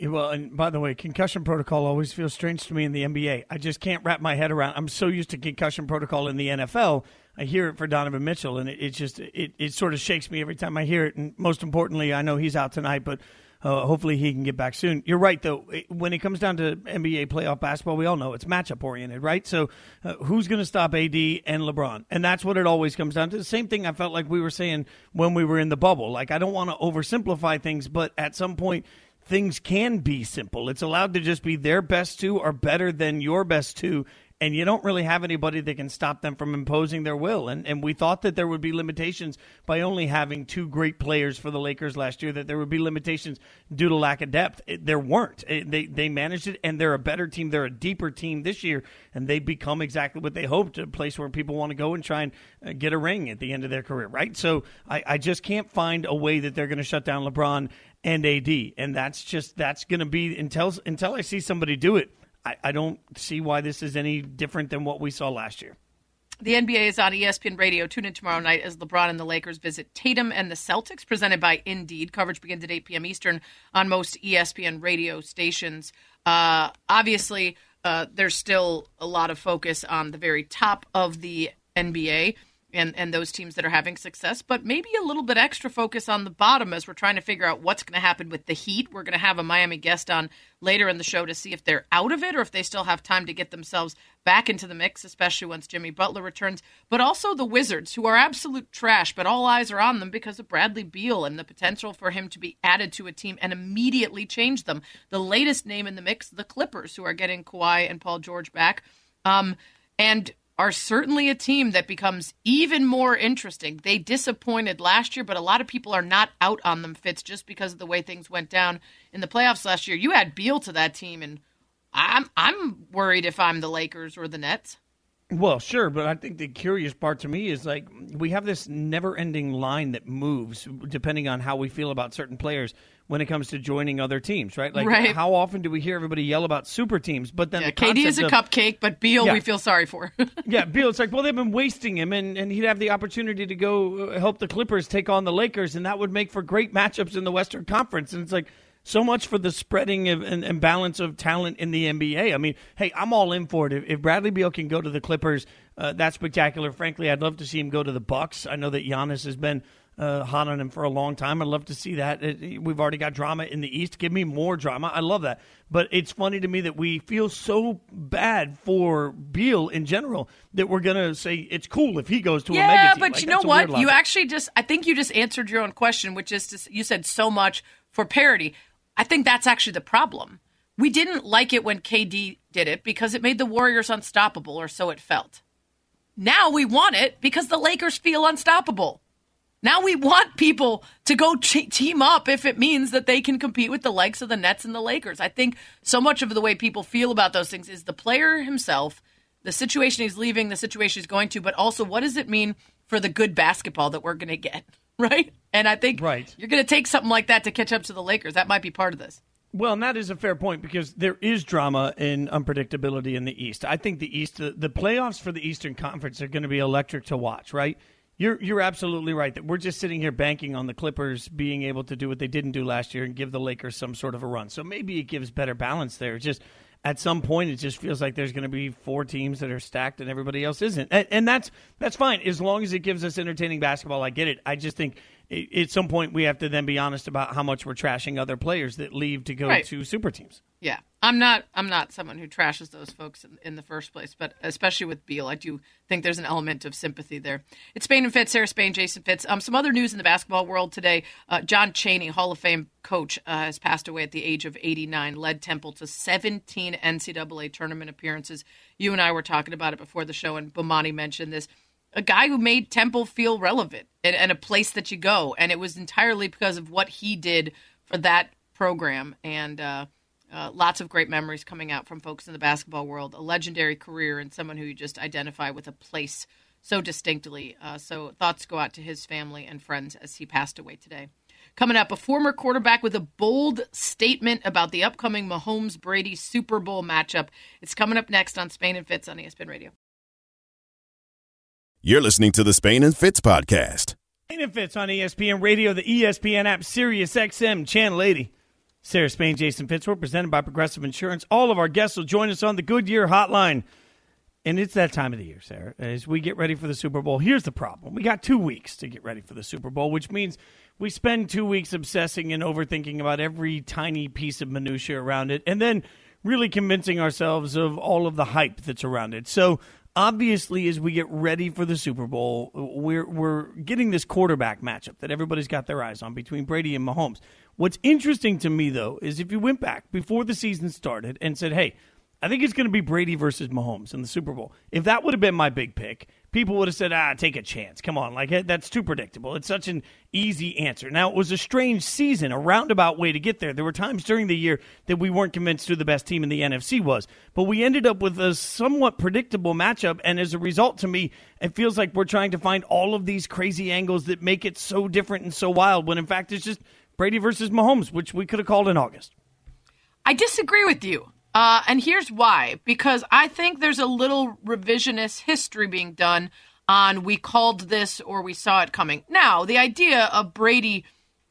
Well, and by the way, concussion protocol always feels strange to me in the NBA. I just can't wrap my head around. I'm so used to concussion protocol in the NFL. I hear it for Donovan Mitchell, and it, it just it, it sort of shakes me every time I hear it. And most importantly, I know he's out tonight, but uh, hopefully he can get back soon. You're right, though. When it comes down to NBA playoff basketball, we all know it's matchup oriented, right? So uh, who's going to stop AD and LeBron? And that's what it always comes down to. The same thing I felt like we were saying when we were in the bubble. Like I don't want to oversimplify things, but at some point things can be simple. It's allowed to just be their best two are better than your best two. And you don't really have anybody that can stop them from imposing their will. And and we thought that there would be limitations by only having two great players for the Lakers last year. That there would be limitations due to lack of depth. It- there weren't. It- they they managed it, and they're a better team. They're a deeper team this year, and they become exactly what they hoped—a place where people want to go and try and uh, get a ring at the end of their career. Right. So I, I just can't find a way that they're going to shut down LeBron and AD, and that's just that's going to be until until I see somebody do it. I, I don't see why this is any different than what we saw last year. The NBA is on ESPN Radio. Tune in tomorrow night as LeBron and the Lakers visit Tatum and the Celtics, presented by Indeed. Coverage begins at 8 p.m. Eastern on most ESPN radio stations. Uh, obviously, uh, there's still a lot of focus on the very top of the NBA and, and those teams that are having success, but maybe a little bit extra focus on the bottom as we're trying to figure out what's going to happen with the Heat. We're going to have a Miami guest on later in the show to see if they're out of it or if they still have time to get themselves back into the mix, especially once Jimmy Butler returns. But also the Wizards, who are absolute trash, but all eyes are on them because of Bradley Beal and the potential for him to be added to a team and immediately change them. The latest name in the mix, the Clippers, who are getting Kawhi and Paul George back. Um, and are certainly a team that becomes even more interesting. They disappointed last year, but a lot of people are not out on them, Fitz, just because of the way things went down in the playoffs last year. You had Beal to that team, and I'm I'm worried if I'm the Lakers or the Nets. Well, sure, but I think the curious part to me is like we have this never-ending line that moves depending on how we feel about certain players when it comes to joining other teams, right? Like, right. how often do we hear everybody yell about super teams? But then yeah, the KD is a of, cupcake, but Beal yeah. we feel sorry for. (laughs) yeah, Beal. It's like, well, they've been wasting him, and, and he'd have the opportunity to go uh, help the Clippers take on the Lakers, and that would make for great matchups in the Western Conference. And it's like so much for the spreading of, and, and, balance of talent in the NBA. I mean, hey, I'm all in for it. If, if Bradley Beal can go to the Clippers, uh, that's spectacular. Frankly, I'd love to see him go to the Bucks. I know that Giannis has been uh, hot on him for a long time. I'd love to see that. It, we've already got drama in the East. Give me more drama. I love that. But it's funny to me that we feel so bad for Beal in general that we're going to say it's cool if he goes to yeah, a mega Yeah, team. but like, you know what? You actually just, I think you just answered your own question, which is to, you said so much for parity. I think that's actually the problem. We didn't like it when KD did it because it made the Warriors unstoppable, or so it felt. Now we want it because the Lakers feel unstoppable. Now we want people to go team up if it means that they can compete with the likes of the Nets and the Lakers. I think so much of the way people feel about those things is the player himself, the situation he's leaving, the situation he's going to, but also what does it mean for the good basketball that we're going to get, (laughs) right? And I think right. you're going to take something like that to catch up to the Lakers. That might be part of this. Well, and that is a fair point because there is drama and unpredictability in the East. I think the East, the, the playoffs for the Eastern Conference are going to be electric to watch, right? You're you're absolutely right that we're just sitting here banking on the Clippers being able to do what they didn't do last year and give the Lakers some sort of a run. So maybe it gives better balance there. It's just at some point it just feels like there's going to be four teams that are stacked and everybody else isn't, and, and that's that's fine as long as it gives us entertaining basketball. I get it. I just think at some point we have to then be honest about how much we're trashing other players that leave to go right. to super teams. Yeah, I'm not. I'm not someone who trashes those folks in, in, the first place, but especially with Beal, I do think there's an element of sympathy there. It's Spain and Fitz, Sarah Spain, Jason Fitz. Um, some other news in the basketball world today: uh, John Chaney, Hall of Fame coach, uh, has passed away at the age of 89. Led Temple to 17 NCAA tournament appearances. You and I were talking about it before the show, and Bomani mentioned this. A guy who made Temple feel relevant and, and a place that you go, and it was entirely because of what he did for that program and. Uh, uh, lots of great memories coming out from folks in the basketball world. A legendary career and someone who you just identify with a place so distinctly. Uh, so thoughts go out to his family and friends as he passed away today. Coming up, a former quarterback with a bold statement about the upcoming Mahomes Brady Super Bowl matchup. It's coming up next on Spain and Fitz on ESPN Radio. You're listening to the Spain and Fitz podcast. Spain and Fitz on ESPN Radio, the ESPN app, Sirius XM, Channel 80. Sarah Spain, Jason Fitzroy, presented by Progressive Insurance. All of our guests will join us on the Goodyear Hotline. And it's that time of the year, Sarah, as we get ready for the Super Bowl. Here's the problem we got two weeks to get ready for the Super Bowl, which means we spend two weeks obsessing and overthinking about every tiny piece of minutia around it, and then really convincing ourselves of all of the hype that's around it. So, obviously, as we get ready for the Super Bowl, we're, we're getting this quarterback matchup that everybody's got their eyes on between Brady and Mahomes. What's interesting to me, though, is if you went back before the season started and said, hey, I think it's going to be Brady versus Mahomes in the Super Bowl. If that would have been my big pick, people would have said, ah, take a chance. Come on. Like, that's too predictable. It's such an easy answer. Now, it was a strange season, a roundabout way to get there. There were times during the year that we weren't convinced who the best team in the NFC was, but we ended up with a somewhat predictable matchup. And as a result, to me, it feels like we're trying to find all of these crazy angles that make it so different and so wild when, in fact, it's just Brady versus Mahomes, which we could have called in August. I disagree with you. Uh, and here's why because I think there's a little revisionist history being done on we called this or we saw it coming. Now, the idea of Brady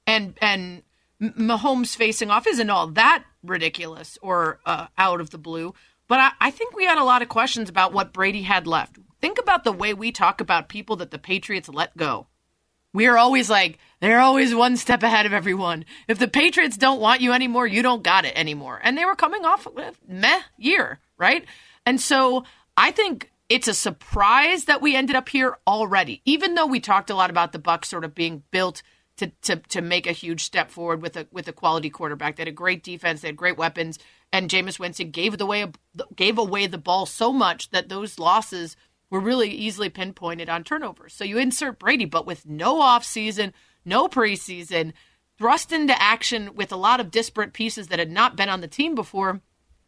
and and Mahomes facing off isn't all that ridiculous or uh, out of the blue, but I, I think we had a lot of questions about what Brady had left. Think about the way we talk about people that the Patriots let go. We are always like, they're always one step ahead of everyone. If the Patriots don't want you anymore, you don't got it anymore. And they were coming off a meh year, right? And so I think it's a surprise that we ended up here already, even though we talked a lot about the Bucks sort of being built to, to, to make a huge step forward with a with a quality quarterback. They had a great defense, they had great weapons, and Jameis Winston gave the way gave away the ball so much that those losses were really easily pinpointed on turnovers. So you insert Brady, but with no offseason, no preseason, thrust into action with a lot of disparate pieces that had not been on the team before.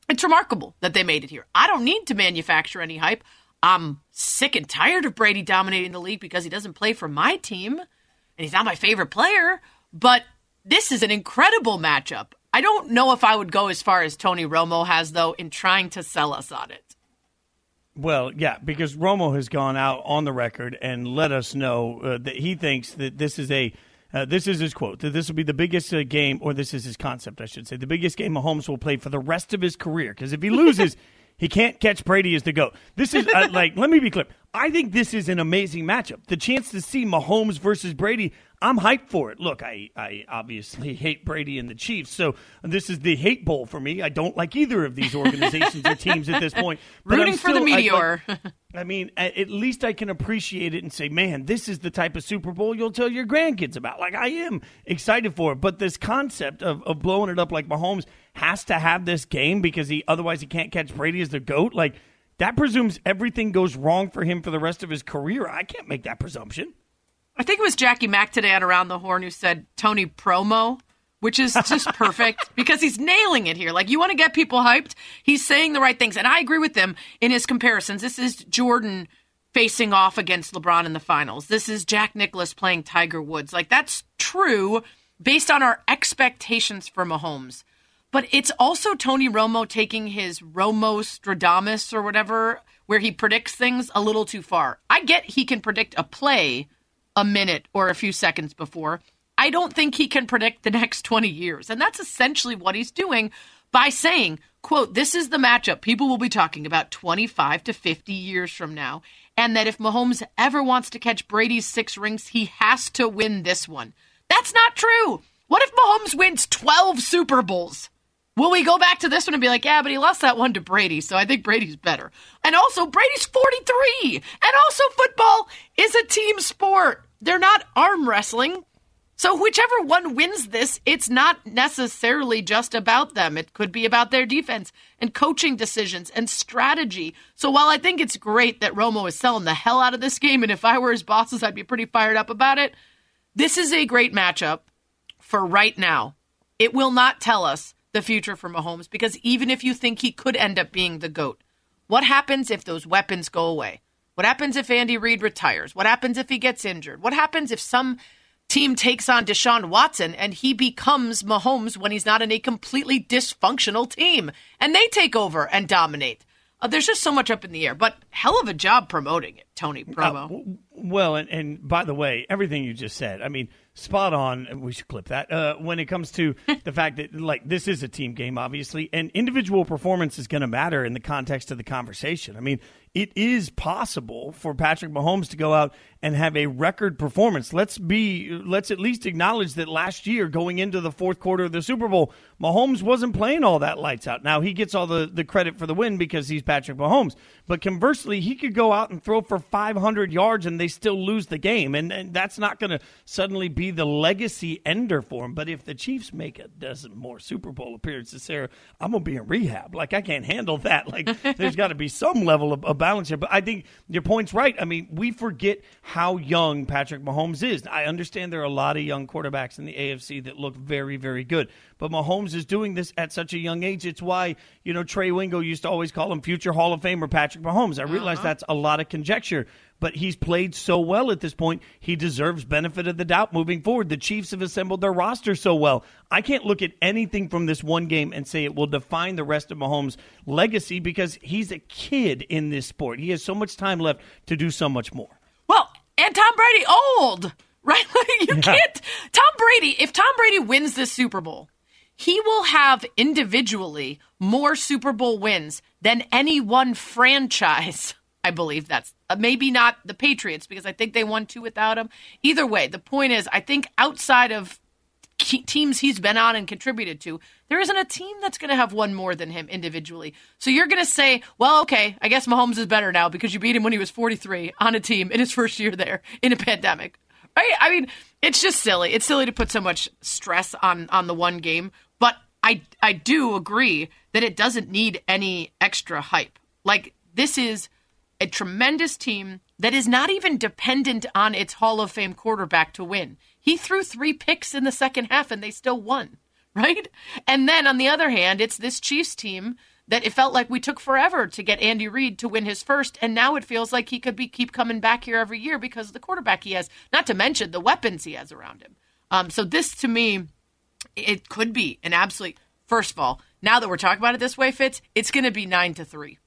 It's remarkable that they made it here. I don't need to manufacture any hype. I'm sick and tired of Brady dominating the league because he doesn't play for my team and he's not my favorite player. But this is an incredible matchup. I don't know if I would go as far as Tony Romo has, though, in trying to sell us on it. Well, yeah, because Romo has gone out on the record and let us know uh, that he thinks that this is a uh, this is his quote that this will be the biggest uh, game, or this is his concept, I should say, the biggest game Mahomes will play for the rest of his career. Because if he loses, (laughs) he can't catch Brady as the GOAT. This is uh, like, let me be clear. I think this is an amazing matchup. The chance to see Mahomes versus Brady, I'm hyped for it. Look, I, I obviously (laughs) hate Brady and the Chiefs, so this is the hate bowl for me. I don't like either of these organizations or teams at this point. Rooting for the meteor. I, like, (laughs) I mean, at least I can appreciate it and say, man, this is the type of Super Bowl you'll tell your grandkids about. Like, I am excited for it. But this concept of, of blowing it up like Mahomes has to have this game because he otherwise he can't catch Brady as the GOAT. Like, that presumes everything goes wrong for him for the rest of his career. I can't make that presumption. I think it was Jackie Mack today on Around the Horn who said Tony promo, which is just (laughs) perfect because he's nailing it here. Like you want to get people hyped, he's saying the right things, and I agree with him in his comparisons. This is Jordan facing off against LeBron in the finals. This is Jack Nicklaus playing Tiger Woods. Like that's true based on our expectations for Mahomes. But it's also Tony Romo taking his Romo Stradamus or whatever, where he predicts things a little too far. I get he can predict a play a minute or a few seconds before. I don't think he can predict the next 20 years. And that's essentially what he's doing by saying, quote, this is the matchup people will be talking about 25 to 50 years from now. And that if Mahomes ever wants to catch Brady's six rings, he has to win this one. That's not true. What if Mahomes wins 12 Super Bowls? Will we go back to this one and be like, yeah, but he lost that one to Brady, so I think Brady's better. And also, Brady's 43. And also, football is a team sport. They're not arm wrestling. So, whichever one wins this, it's not necessarily just about them. It could be about their defense and coaching decisions and strategy. So, while I think it's great that Romo is selling the hell out of this game, and if I were his bosses, I'd be pretty fired up about it, this is a great matchup for right now. It will not tell us the future for Mahomes because even if you think he could end up being the GOAT, what happens if those weapons go away? What happens if Andy Reid retires? What happens if he gets injured? What happens if some team takes on Deshaun Watson and he becomes Mahomes when he's not in a completely dysfunctional team and they take over and dominate? Uh, there's just so much up in the air, but hell of a job promoting it, Tony Promo. Uh, well, and, and by the way, everything you just said, I mean, spot on. We should clip that. Uh, when it comes to (laughs) the fact that, like, this is a team game, obviously, and individual performance is going to matter in the context of the conversation. I mean, it is possible for Patrick Mahomes to go out and have a record performance. Let's be let's at least acknowledge that last year going into the fourth quarter of the Super Bowl, Mahomes wasn't playing all that lights out. Now he gets all the, the credit for the win because he's Patrick Mahomes. But conversely, he could go out and throw for 500 yards and they still lose the game. And, and that's not going to suddenly be the legacy ender for him. But if the Chiefs make a dozen more Super Bowl appearances, Sarah, I'm going to be in rehab. Like, I can't handle that. Like, there's got to be some level of, of balance here. But I think your point's right. I mean, we forget how young Patrick Mahomes is. I understand there are a lot of young quarterbacks in the AFC that look very, very good. But Mahomes is doing this at such a young age. It's why, you know, Trey Wingo used to always call him future Hall of Famer Patrick Mahomes. I realize uh-huh. that's a lot of conjecture, but he's played so well at this point. He deserves benefit of the doubt moving forward. The Chiefs have assembled their roster so well. I can't look at anything from this one game and say it will define the rest of Mahomes' legacy because he's a kid in this sport. He has so much time left to do so much more. Well, and Tom Brady old, (laughs) right? Like you yeah. can't. Tom Brady, if Tom Brady wins this Super Bowl, he will have individually more Super Bowl wins than any one franchise. I believe that's uh, maybe not the Patriots because I think they won two without him. Either way, the point is, I think outside of teams he's been on and contributed to, there isn't a team that's going to have one more than him individually. So you're going to say, well, okay, I guess Mahomes is better now because you beat him when he was 43 on a team in his (laughs) first year there in a pandemic. Right? I mean, it's just silly. It's silly to put so much stress on on the one game but I I do agree that it doesn't need any extra hype. Like this is a tremendous team that is not even dependent on its Hall of Fame quarterback to win. He threw three picks in the second half and they still won, (laughs) right? And then on the other hand, it's this Chiefs team that it felt like we took forever to get Andy Reid to win his first, and now it feels like he could be keep coming back here every year because of the quarterback he has, not to mention the weapons he has around him. Um, so this to me, it could be an absolute. First of all, now that we're talking about it this way, Fitz, it's going to be nine to three.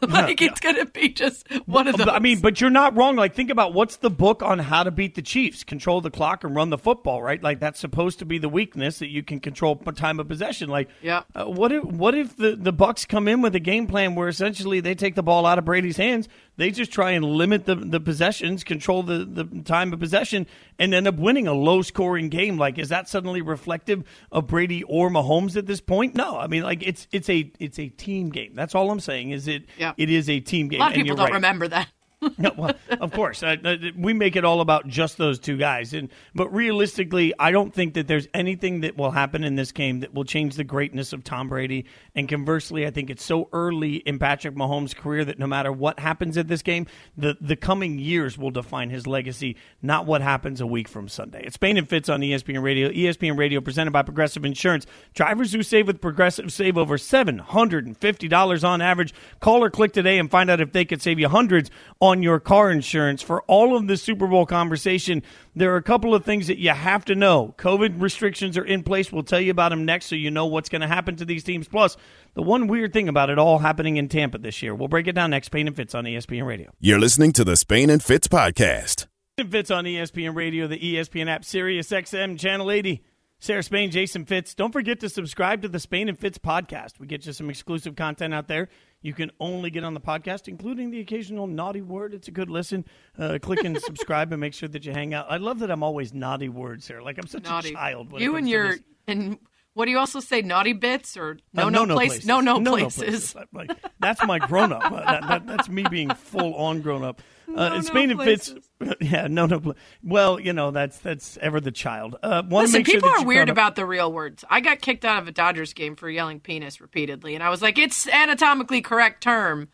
(laughs) like it's going to be just one of those. I mean, but you're not wrong. Like, think about what's the book on how to beat the Chiefs: control the clock and run the football. Right? Like that's supposed to be the weakness that you can control time of possession. Like, yeah. Uh, what if what if the the Bucks come in with a game plan where essentially they take the ball out of Brady's hands, they just try and limit the the possessions, control the the time of possession, and end up winning a low scoring game? Like, is that suddenly reflective of Brady or Mahomes at this point? No. I mean, like it's it's a it's a team game. That's all I'm saying. Is it? Yeah. It is a team game. A lot of and people don't right. remember that. (laughs) no, well, of course, uh, uh, we make it all about just those two guys, and but realistically, I don't think that there's anything that will happen in this game that will change the greatness of Tom Brady. And conversely, I think it's so early in Patrick Mahomes' career that no matter what happens at this game, the the coming years will define his legacy, not what happens a week from Sunday. It's Spain and Fitz on ESPN Radio. ESPN Radio presented by Progressive Insurance. Drivers who save with Progressive save over seven hundred and fifty dollars on average. Call or click today and find out if they could save you hundreds on your car insurance. For all of the Super Bowl conversation, there are a couple of things that you have to know. COVID restrictions are in place. We'll tell you about them next so you know what's going to happen to these teams. Plus, the one weird thing about it all happening in Tampa this year. We'll break it down next. Spain and Fitz on ESPN Radio. You're listening to the Spain and Fitz podcast. Fitz on ESPN Radio, the ESPN app, Sirius XM, Channel 80. Sarah Spain, Jason Fitz. Don't forget to subscribe to the Spain and Fitz podcast. We get you some exclusive content out there. You can only get on the podcast, including the occasional naughty word. It's a good listen. Uh, click and (laughs) subscribe and make sure that you hang out. I love that I'm always naughty words here. Like I'm such Naughty. a child. You and your and what do you also say? Naughty bits or no Uh, no, no-no place places. no no No-no places. Like that's my grown up. Uh, that, that, that's me being full on grown up. (laughs) Uh, and Spain and Fitz. Yeah, no, no. Well, you know that's that's ever the child. Uh, Listen, make sure people that are weird about the real words. I got kicked out of a Dodgers game for yelling penis repeatedly, and I was like, it's anatomically correct term.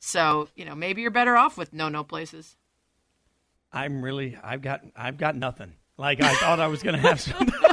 So you know, maybe you're better off with no no places. I'm really. I've got. I've got nothing. Like I thought I was going to have (laughs) something.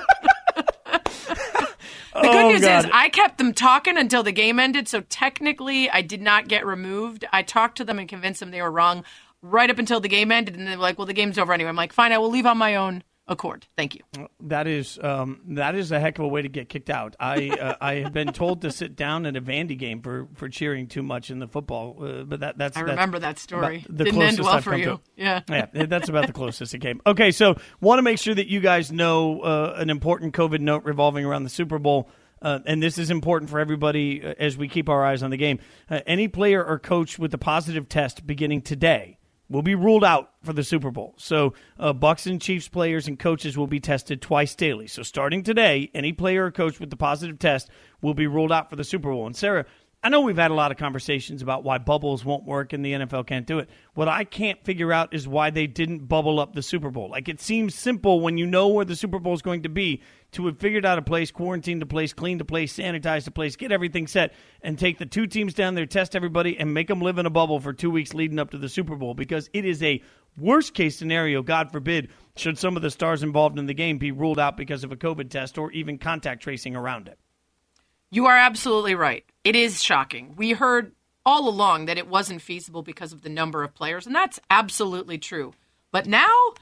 The good oh, news is I kept them talking until the game ended, so technically I did not get removed. I talked to them and convinced them they were wrong right up until the game ended, and they were like, "Well, the game's over anyway." I'm like, "Fine, I will leave on my own accord. Thank you." That is um, that is a heck of a way to get kicked out. I uh, I have been told to sit down at a Vandy game for, for cheering too much in the football, uh, but that that's I that's remember that story. the Didn't end well I've for you. (laughs) Yeah. yeah, that's about the closest it came. Okay, so want to make sure that you guys know uh, an important COVID note revolving around the Super Bowl. Uh, and this is important for everybody uh, as we keep our eyes on the game. Uh, any player or coach with a positive test beginning today will be ruled out for the Super Bowl. So, uh, Bucks and Chiefs players and coaches will be tested twice daily. So, starting today, any player or coach with the positive test will be ruled out for the Super Bowl. And Sarah, I know we've had a lot of conversations about why bubbles won't work and the NFL can't do it. What I can't figure out is why they didn't bubble up the Super Bowl. Like it seems simple when you know where the Super Bowl is going to be to have figured out a place, quarantine the place, clean the place, sanitize the place, get everything set, and take the two teams down there, test everybody, and make them live in a bubble for two weeks leading up to the Super Bowl because it is a worst case scenario, God forbid, should some of the stars involved in the game be ruled out because of a COVID test or even contact tracing around it. You are absolutely right. It is shocking. We heard all along that it wasn't feasible because of the number of players, and that's absolutely true. But now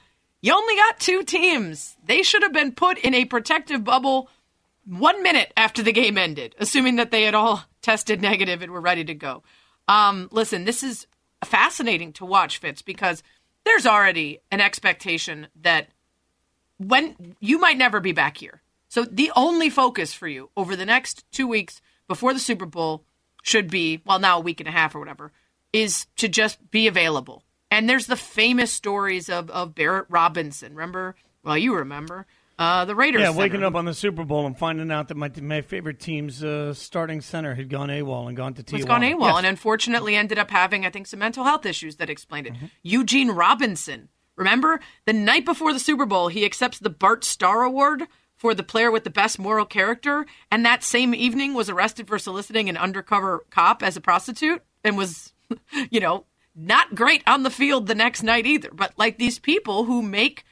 you only got two teams. They should have been put in a protective bubble one minute after the game ended, assuming that they had all (laughs) tested negative and were ready to go. Um, listen, this is fascinating to watch, Fitz, because there's already an expectation that when you might never be back here. So the only focus for you over the next two weeks before the Super Bowl should be, well, now a week and a half or whatever, is to just be available. And there's the famous stories of, of Barrett Robinson. Remember? Well, you remember. Uh, the Raiders. Yeah, center. waking up on the Super Bowl and finding out that my my favorite team's uh, starting center had gone AWOL and gone to Tijuana. was gone AWOL Yes. and unfortunately ended up having, I think, some mental health issues that explained it. Mm-hmm. Eugene Robinson. Remember? The night before the Super Bowl, he accepts the Bart Starr Award for the player with the best moral character, and that same evening was arrested for soliciting an undercover cop as a prostitute and was, (laughs) you know, not great on the field the next night either. But like these people who make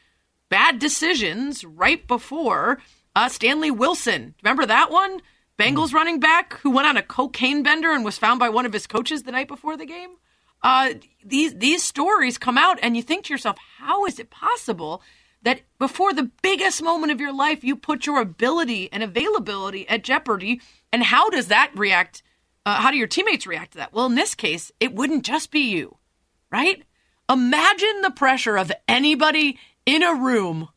bad decisions right before uh, Stanley Wilson. Remember that one? Bengals mm. running back who went on a cocaine bender and was found by one of his coaches the night before the game. Uh, these these stories come out, and you think to yourself, how is it possible that before the biggest moment of your life, you put your ability and availability at jeopardy? And how does that react? Uh, how do your teammates react to that? Well, in this case, it wouldn't just be you, right? Imagine the pressure of anybody in a room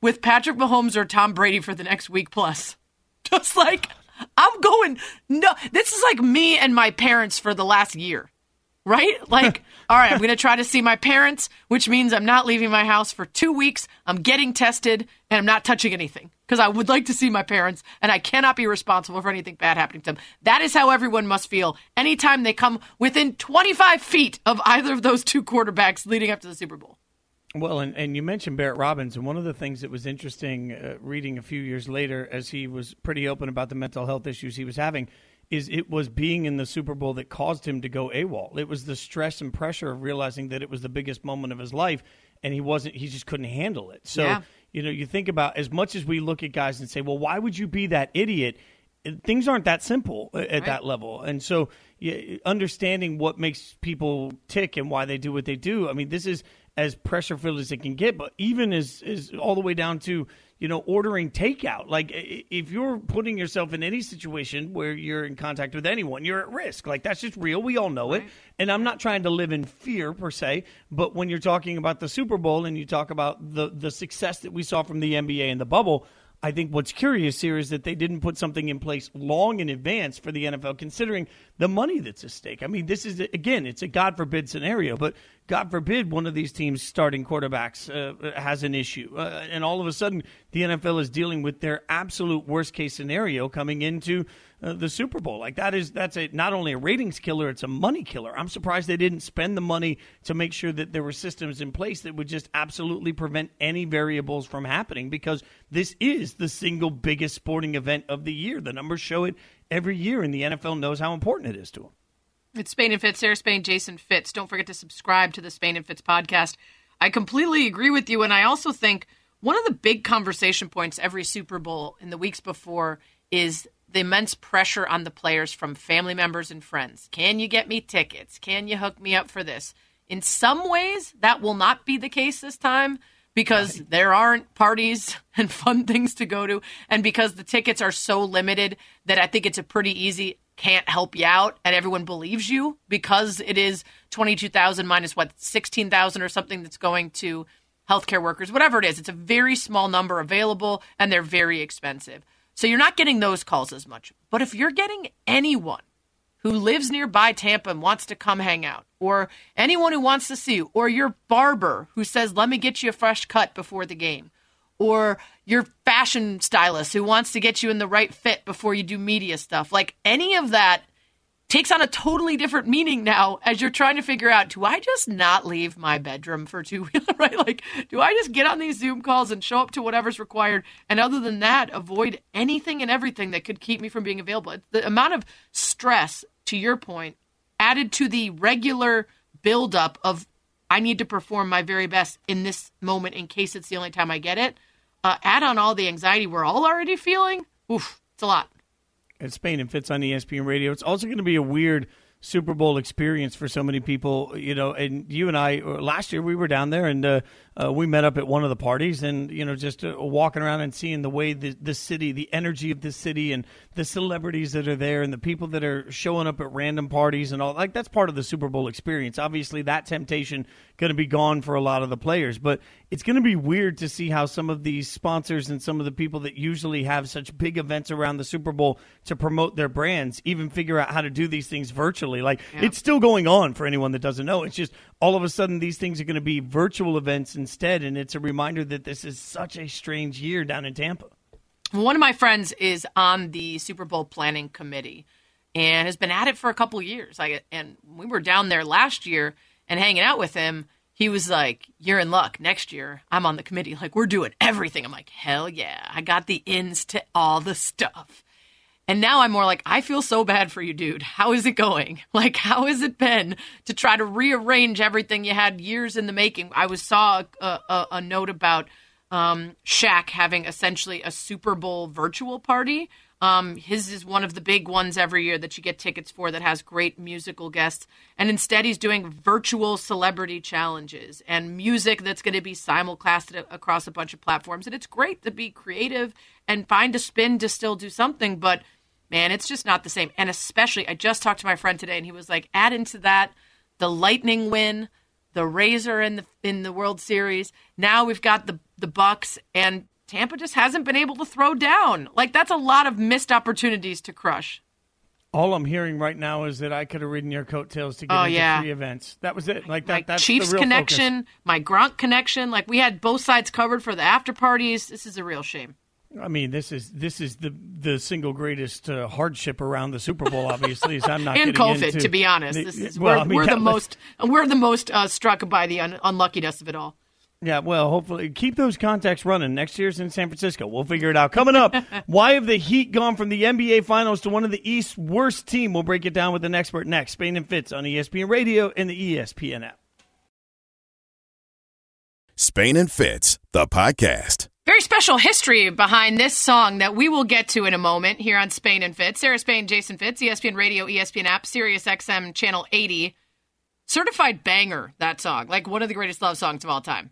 with Patrick Mahomes or Tom Brady for the next week plus. (laughs) Just like I'm going no this is like me and my parents for the last year. Right? Like, (laughs) all right, I'm going to try to see my parents, which means I'm not leaving my house for 2 weeks. I'm getting tested and I'm not touching anything because I would like to see my parents and I cannot be responsible for anything bad happening to them. That is how everyone must feel anytime they come within 25 feet of either of those two quarterbacks leading up to the Super Bowl. Well, and, and you mentioned Barrett Robbins, and one of the things that was interesting uh, reading a few years later, as he was pretty open about the mental health issues he was having, is it was being in the Super Bowl that caused him to go AWOL. It was the stress and pressure of realizing that it was the biggest moment of his life, and he wasn't, he just couldn't handle it. So, yeah. you know, you think about as much as we look at guys and say, well, why would you be that idiot? Things aren't that simple uh, at right. that level. And so, yeah, understanding what makes people tick and why they do what they do. I mean, this is as pressure filled as it can get, but even as is all the way down to you know ordering takeout. Like if you're putting yourself in any situation where you're in contact with anyone, you're at risk. Like that's just real. We all know right. it. And I'm not trying to live in fear per se, but when you're talking about the Super Bowl and you talk about the the success that we saw from the NBA and the bubble. I think what's curious here is that they didn't put something in place long in advance for the NFL, considering the money that's at stake. I mean, this is, again, it's a God forbid scenario, but God forbid one of these teams starting quarterbacks uh, has an issue. Uh, and all of a sudden, the NFL is dealing with their absolute worst case scenario coming into uh, the Super Bowl. Like that is that's a not only a ratings killer, it's a money killer. I'm surprised they didn't spend the money to make sure that there were systems in place that would just absolutely prevent any variables from happening because this is the single biggest sporting event of the year. The numbers show it every year, and the NFL knows how important it is to them. It's Spain and Fitz, Sarah Spain, Jason Fitz. Don't forget to subscribe to the Spain and Fitz podcast. I completely agree with you, and I also think one of the big conversation points every Super Bowl in the weeks before is the immense pressure on the players from family members and friends. Can you get me tickets? Can you hook me up for this? In some ways, that will not be the case this time because right. there aren't parties (laughs) and fun things to go to, and because the tickets are so limited that I think it's a pretty easy can't help you out and everyone believes you because it is 22,000 minus what 16,000 or something that's going to healthcare workers whatever it is it's a very small number available and they're very expensive so you're not getting those calls as much. But if you're getting anyone who lives nearby Tampa and wants to come hang out, or anyone who wants to see you, or your barber who says, let me get you a fresh cut before the game, or your fashion stylist who wants to get you in the right fit before you do media stuff, like any of that takes on a totally different meaning now as you're trying to figure out do I just not leave my bedroom for two weeks, (laughs) right? Like, do I just get on these Zoom calls and show up to whatever's required? And other than that, avoid anything and everything that could keep me from being available. The amount of stress, to your point, added to the regular buildup of I need to perform my very best in this moment in case it's the only time I get it. Uh, add on all the anxiety we're all already feeling. Oof, it's a lot It's Spain and Fitz on ESPN Radio. It's also going to be a weird Super Bowl experience for so many people, you know. And you and I uh, last year we were down there and uh, uh, we met up at one of the parties, and you know, just uh, walking around and seeing the way the the city, the energy of the city, and the celebrities that are there, and the people that are showing up at random parties and all. Like that's part of the Super Bowl experience. Obviously, that temptation going to be gone for a lot of the players, but it's going to be weird to see how some of these sponsors and some of the people that usually have such big events around the Super Bowl to promote their brands even figure out how to do these things virtually. Like yeah. it's still going on for anyone that doesn't know. It's just all of a sudden these things are going to be virtual events instead and it's a reminder that this is such a strange year down in Tampa. One of my friends is on the Super Bowl planning committee and has been at it for a couple years. I, and we were down there last year and hanging out with him he was like, You're in luck. Next year, I'm on the committee. Like, we're doing everything. I'm like, Hell yeah. I got the ins to all the stuff. And now I'm more like, I feel so bad for you, dude. How is it going? (laughs) Like, how has it been to try to rearrange everything you had years in the making? I was saw a, a, a note about um, Shaq having essentially a Super Bowl virtual party. Um, his is one of the big ones every year that you get tickets for that has great musical guests. And instead, he's doing virtual celebrity challenges and music that's going to be simulcasted across a bunch of platforms. And it's great to be creative and find a spin to still do something. But man, it's just not the same. And especially, I just talked to my friend today, and he was like, add into that the Lightning win, the Razor in the in the World Series. Now we've got the the Bucks, and Tampa just hasn't been able to throw down. Like that's a lot of missed opportunities to crush. All I'm hearing right now is that I could have ridden your coattails to get Oh, into yeah. three events. That was it. Like that. Like that's Chiefs the real connection, focus. my Gronk connection. Like we had both sides covered for the after parties. This is a real shame. I mean, this is this is the the single greatest uh, hardship around the Super Bowl. Obviously, is I'm not (laughs) and COVID, into to be honest, this is well, we're, I mean, we're the was- most we're the most uh, struck by the un- unluckiness of it all. Yeah, well, hopefully keep those contacts running. Next year's in San Francisco. We'll figure it out. Coming up, (laughs) why have the Heat gone from the NBA Finals to one of the East's worst team? We'll break it down with an expert next. Spain and Fitz on ESPN Radio and the ESPN app. Spain and Fitz, the podcast. Very special history behind this song that we will get to in a moment here on Spain and Fitz. Sarah Spain, Jason Fitz, ESPN Radio, ESPN app, Sirius XM channel 80. Certified banger, that song. Like one of the greatest love songs of all time.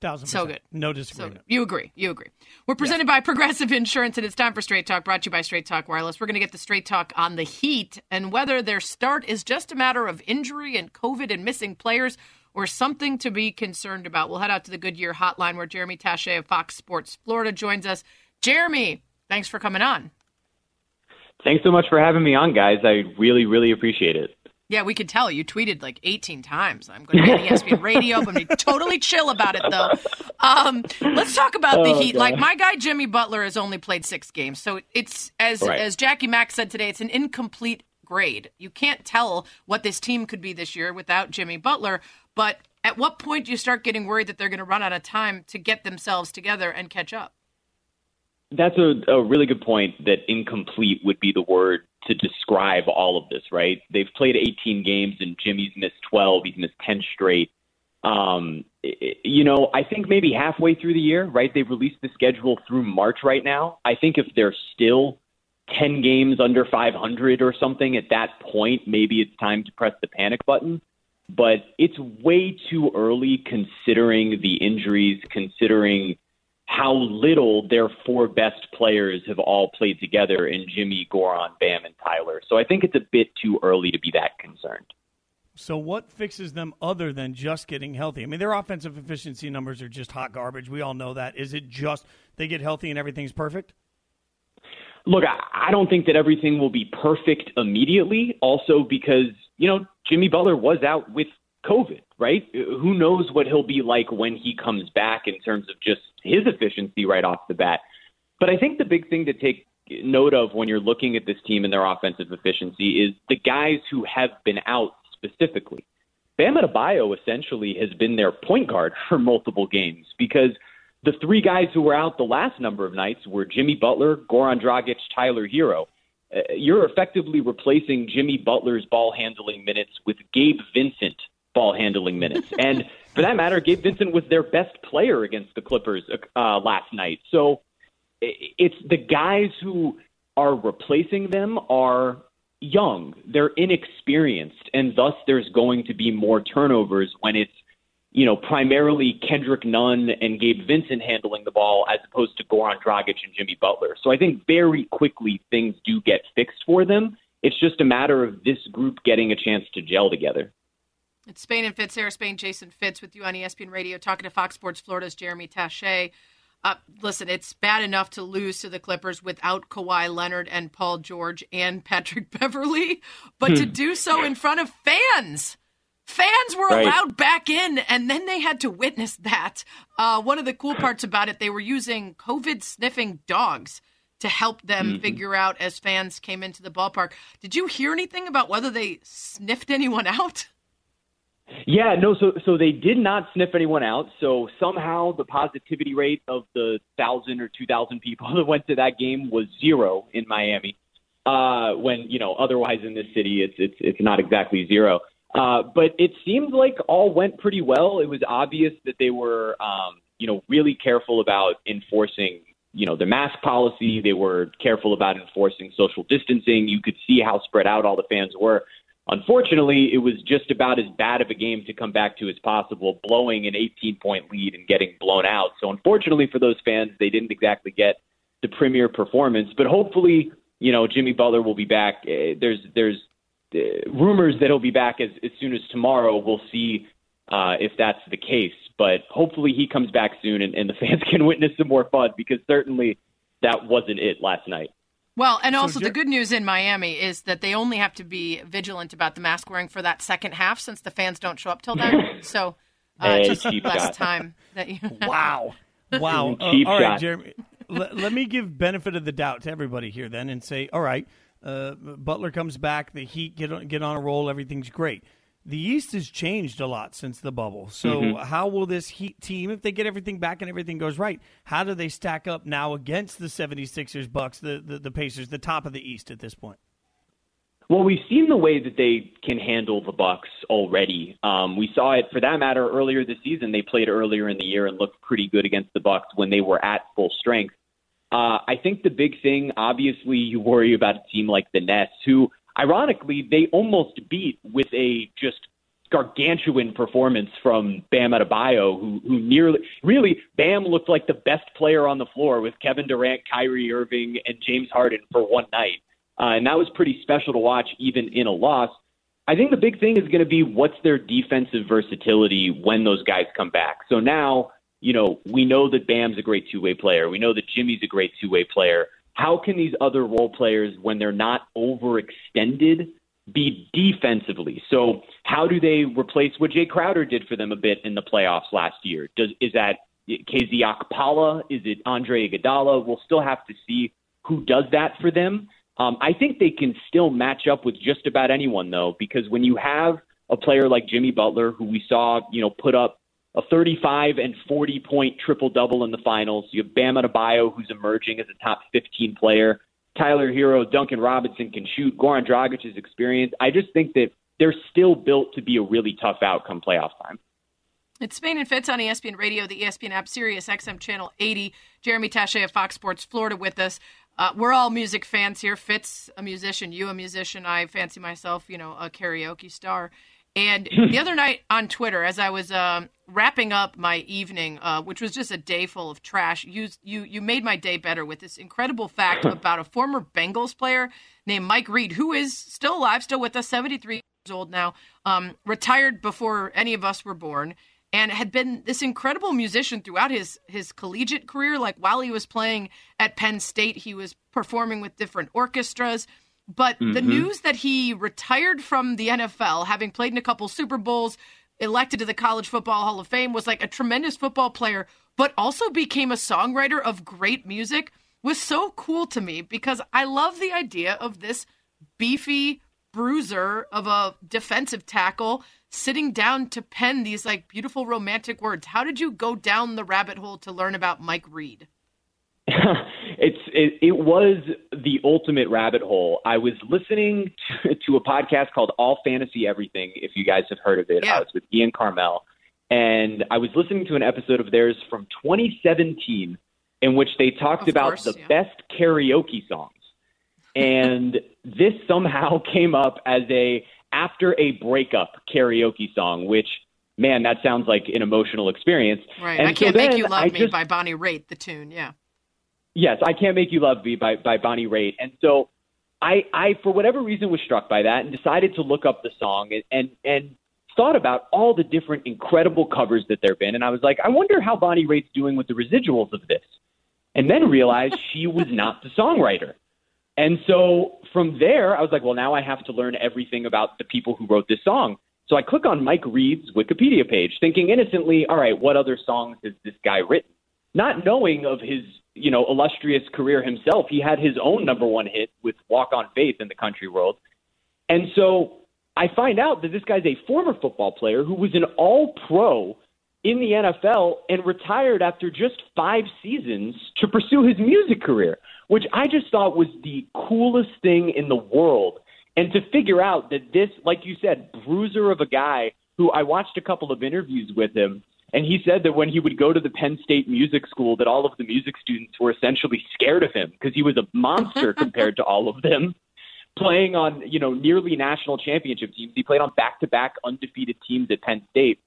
Thousand So good. No So disagreement. you agree. You agree. We're presented by (laughs) Progressive Insurance, and it's time for Straight Talk, brought to you by Straight Talk Wireless. We're going to get the Straight Talk on the Heat and whether their start is just a matter of injury and COVID and missing players or something to be concerned about. We'll head out to the Goodyear hotline where Jeremy Taché of Fox Sports Florida joins us. Jeremy, thanks for coming on. Thanks so much for having me on, guys. I really, really appreciate it. Yeah, we could tell. You tweeted like 18 times. I'm going to be on ESPN (laughs) Radio. I'm going to be totally chill about it, though. Um, let's talk about the Oh, Heat. God. Like my guy Jimmy Butler has only played six games, so it's as Right. as Jackie Mack said today, it's an incomplete grade. You can't tell what this team could be this year without Jimmy Butler. But at what point do you start getting worried that they're going to run out of time to get themselves together and catch up? That's a, a really good point that incomplete would be the word to describe all of this, right? They've played 18 games and Jimmy's missed 12. He's missed 10 straight. Um, you know, I think maybe halfway through the year, right? They've released the schedule through March right now. I think if they're still 10 games under 500 or something at that point, maybe it's time to press the panic button. But it's way too early considering the injuries, considering how little their four best players have all played together in Jimmy, Goran, Bam, and Tyler. So I think it's a bit too early to be that concerned. So, what fixes them other than just getting healthy? I mean, their offensive efficiency numbers are just hot garbage. We all know that. Is it just they get healthy and everything's perfect? Look, I, I don't think that everything will be perfect immediately. Also, because you know Jimmy Butler was out with COVID, right? Who knows what he'll be like when he comes back in terms of just his efficiency right off the bat. But I think the big thing to take note of when you're looking at this team and their offensive efficiency is the guys who have been out specifically. Bam Adebayo essentially has been their point guard (laughs) for multiple games because the three guys who were out the last number of nights were Jimmy Butler, Goran Dragic, Tyler Herro. Uh, you're effectively replacing Jimmy Butler's ball handling minutes with Gabe Vincent ball handling minutes. and for that matter, Gabe Vincent was their best player against the Clippers uh, last night. So it's the guys who are replacing them are young, they're inexperienced, and thus there's going to be more turnovers when it's you know, primarily Kendrick Nunn and Gabe Vincent handling the ball as opposed to Goran Dragic and Jimmy Butler. So I think very quickly things do get fixed for them. It's just a matter of this group getting a chance to gel together. It's Spain and Fitz, Sarah Spain, Jason Fitz with you on ESPN Radio, talking to Fox Sports Florida's Jeremy Taché. Uh, listen, it's bad enough to lose to the Clippers without Kawhi Leonard and Paul George and (laughs) Patrick Beverley, but to do so in front of fans. Fans were Right. allowed back in, and then they had to witness that. Uh, one of the cool parts about it, they were using COVID sniffing dogs to help them figure out as fans came into the ballpark. Did you hear anything about whether they sniffed anyone out? (laughs) Yeah, no, so so they did not sniff anyone out. So somehow the positivity rate of the thousand or two thousand people (laughs) that went to that game was zero in Miami. Uh, when you know otherwise in this city it's it's it's not exactly zero. Uh, but it seemed like all went pretty well. It was obvious that they were um, you know really careful about enforcing you know the mask policy. They were careful about enforcing social distancing. You could see how spread out all the fans were. Unfortunately, it was just about as bad of a game to come back to as possible, blowing an 18 point lead and getting blown out. So, unfortunately for those fans, they didn't exactly get the premier performance. But hopefully, you know, Jimmy Butler will be back. Uh, there's there's uh, rumors that he'll be back as, as soon as tomorrow. We'll see uh, if that's the case. But hopefully, he comes back soon and, and the (laughs) fans can witness some more fun because certainly that wasn't it last night. Well, and also so, the good news in Miami is that they only have to be vigilant about the mask wearing for that second half since the fans don't show up till then. (laughs) So uh, hey, just less shot. time that you. (laughs) wow, wow. (laughs) Uh, all right, Jeremy. let, let me give benefit of the doubt to everybody here then, and say, all right, uh, Butler comes back, the Heat get on, get on a roll, everything's great the East has changed a lot since the bubble. So, mm-hmm. how will this Heat team, if they get everything back and everything goes right, how do they stack up now against the 76ers, Bucks, the, the, the Pacers, the top of the East at this point? Well, we've seen the way that they can handle the Bucks already. Um, we saw it, for that matter, earlier this season. They played earlier in the year and looked pretty good against the Bucks when they were at full strength. Uh, I think the big thing, obviously, you worry about a team like the Nets, who ironically, they almost beat with a just gargantuan performance from Bam Adebayo, who who nearly really Bam looked like the best player on the floor with Kevin Durant, Kyrie Irving, and James Harden for one night, uh, and that was pretty special to watch, even in a loss. I think the big thing is going to be what's their defensive versatility when those guys come back. So now, you know, we know that Bam's a great two way player. We know that Jimmy's a great two way player how can these other role players, when they're not overextended, be defensively? So how do they replace what Jae Crowder did for them a bit in the playoffs last year? Does is that KZ Okpala? Is it Andre Iguodala? We'll still have to see who does that for them. Um, I think they can still match up with just about anyone though, because when you have a player like Jimmy Butler, who we saw, you know, put up a 35 and 40 point triple double in the finals. You have Bam Adebayo, who's emerging as a top 15 player. Tyler Herro, Duncan Robinson can shoot. Goran Dragic's experience. I just think that they're still built to be a really tough outcome playoff time. It's Spain and Fitz on ESPN Radio, the ESPN app, Sirius XM Channel 80. Jeremy Taché of Fox Sports Florida with us. Uh, we're all music fans here. Fitz, a musician, you a musician. I fancy myself, you know, a karaoke star. And (laughs) the other night on Twitter, as I was um, wrapping up my evening, uh, which was just a day full of trash, you you you made my day better with this incredible fact (laughs) about a former Bengals player named Mike Reid, who is still alive, still with us, 73 years old now, um, retired before any of us were born, and had been this incredible musician throughout his his collegiate career. Like while he was playing at Penn State, he was performing with different orchestras. But mm-hmm. the news that he retired from the NFL, having played in a couple Super Bowls, elected to the College Football Hall of Fame, was like a tremendous football player, but also became a songwriter of great music, was so cool to me because I love the idea of this beefy bruiser of a defensive tackle sitting down to pen these like beautiful romantic words. How did you go down the rabbit hole to learn about Mike Reid? (laughs) it's it, it was the ultimate rabbit hole. I was listening to, to, a podcast called All Fantasy Everything. If you guys have heard of it, yeah. I was with Ian Karmel, and I was listening to an episode of theirs from 2017 in which they talked of about course, the yeah. best karaoke songs, and (laughs) this somehow came up as a after a breakup karaoke song, which man, that sounds like an emotional experience. Right. And I can't make you love I me just, by Bonnie Raitt, the tune. Yeah. Yes, I Can't Make You Love Me by, by Bonnie Raitt. And so I, I, for whatever reason, was struck by that and decided to look up the song and, and, and thought about all the different incredible covers that there have been. And I was like, I wonder how Bonnie Raitt's doing with the residuals of this. And then realized (laughs) she was not the songwriter. And so from there, I was like, well, now I have to learn everything about the people who wrote this song. So I click on Mike Reid's Wikipedia page, thinking innocently, all right, what other songs has this guy written? Not knowing of his you know, illustrious career himself. He had his own number one hit with Walk on Faith in the country world. And so I find out that this guy's a former football player who was an all pro in the NFL and retired after just five seasons to pursue his music career, which I just thought was the coolest thing in the world. And to figure out that this, like you said, bruiser of a guy who I watched a couple of interviews with him, and he said that when he would go to the Penn State Music School, that all of the music students were essentially scared of him because he was a monster (laughs) compared to all of them. Playing on, you know, nearly national championship teams, he played on back-to-back undefeated teams at Penn State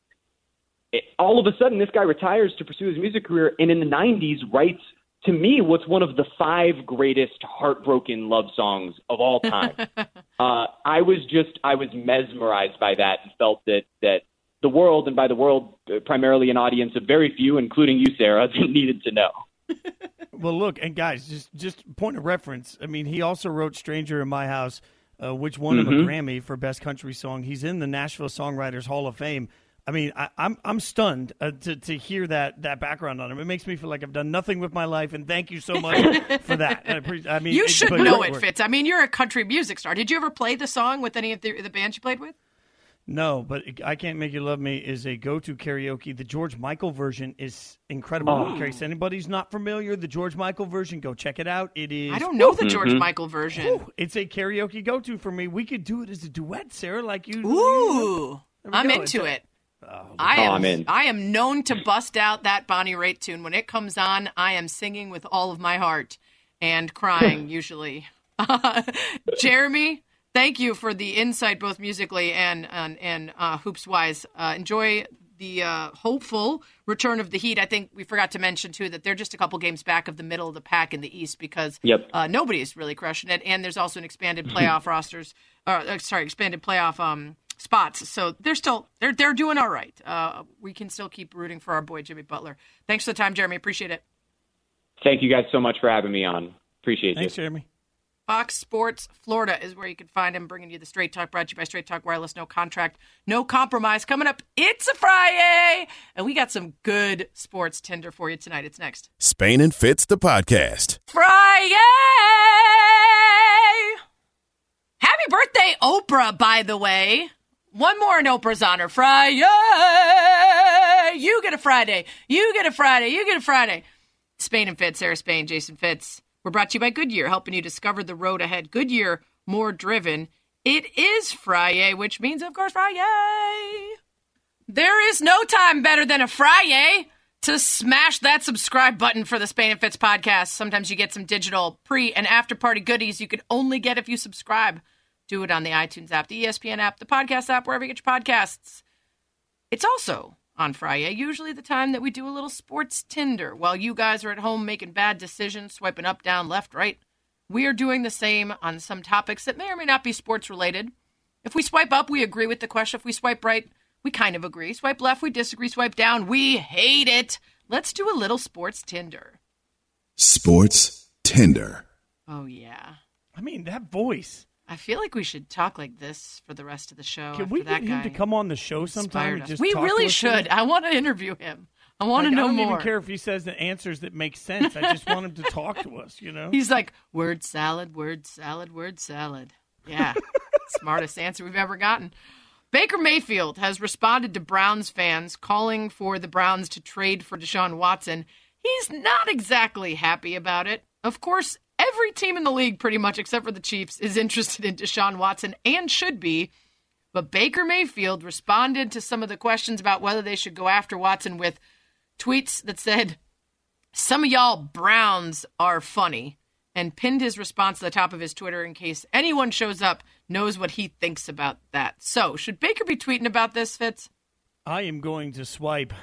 all of a sudden this guy retires to pursue his music career and in the 90s writes to me what's one of the five greatest heartbroken love songs of all time (laughs) uh, i was just i was mesmerized by that and felt that that the world and by the world uh, primarily an audience of very few including you sarah (laughs) that needed to know (laughs) well look and guys just just point of reference i mean he also wrote stranger in my house uh, which won mm-hmm. him a mm-hmm. grammy for best country song he's in the nashville songwriters hall of fame I mean, I, am I'm, I'm stunned uh, to to hear that that background on him. It makes me feel like I've done nothing with my life, and thank you so much (laughs) for that. I, pre- I mean, you should know it, Fitz. I mean, you're a country music star. Did you ever play the song with any of the, the bands you played with? No, but I Can't Make You Love Me is a go to karaoke. The George Michael version is incredible. Oh. In case anybody's not familiar, the George Michael version, go check it out. It is. I don't know the George mm-hmm. Michael version. it's a karaoke go to for me. We could do it as a duet, Sarah, like you. Ooh. I'm go. into it's it. Oh, I am. Oh, I am known to bust out that Bonnie Raitt tune when it comes on. I am singing with all of my heart and crying (laughs) usually. (laughs) Jeremy, thank you for the insight, both musically and and, and uh, hoops wise. Uh, enjoy the uh, hopeful return of the Heat. I think we forgot to mention too that they're just a couple games back of the middle of the pack in the East because yep. uh, nobody's really crushing it, and there's also an expanded (clears throat) playoff rosters. Uh, sorry, expanded playoff um, spots. So they're still they're they're doing all right. Uh, we can still keep rooting for our boy Jimmy Butler. Thanks for the time, Jeremy. Appreciate it. Thank you guys so much for having me on. Appreciate Thanks, it. Jeremy. Fox Sports Florida is where you can find him, bringing you the Straight Talk, brought to you by Straight Talk Wireless. No contract, no compromise. Coming up, it's a Friday, and we got some good sports Tinder for you tonight. It's next. Spain and Fitz, the podcast. Friday! Happy birthday, Oprah, by the way. One more in Oprah's honor. Friday. You get a Friday. You get a Friday. You get a Friday. Spain and Fitz, Sarah Spain, Jason Fitz. We're brought to you by Goodyear, helping you discover the road ahead. Goodyear, more driven. It is Friday, which means, of course, Friday. There is no time better than a Friday to smash that subscribe button for the Spain and Fitz podcast. Sometimes you get some digital pre and after party goodies you can only get if you subscribe. Do it on the iTunes app, the ESPN app, the podcast app, wherever you get your podcasts. It's also on Friday, usually the time that we do a little sports Tinder while you guys are at home making bad decisions, swiping up, down, left, right. We are doing the same on some topics that may or may not be sports related. If we swipe up, we agree with the question. If we swipe right, we kind of agree. Swipe left, we disagree. Swipe down, we hate it. Let's do a little sports Tinder. Sports Tinder. Oh, yeah. I mean, that voice. I feel like we should talk like this for the rest of the show. Can we get him to come on the show sometime? we really should. I want to interview him. I want like, to know more. I don't more. even care if he says the answers that make sense. I just want him to talk to us. You know, he's like word salad, word salad, word salad. Yeah, (laughs) smartest answer we've ever gotten. Baker Mayfield has responded to Browns fans calling for the Browns to trade for Deshaun Watson. He's not exactly happy about it. Of course, every team in the league, pretty much, except for the Chiefs, is interested in Deshaun Watson and should be. But Baker Mayfield responded to some of the questions about whether they should go after Watson with tweets that said, Some of y'all Browns are funny, and pinned his response to the top of his Twitter in case anyone shows up knows what he thinks about that. So, should Baker be tweeting about this, Fitz? I am going to swipe.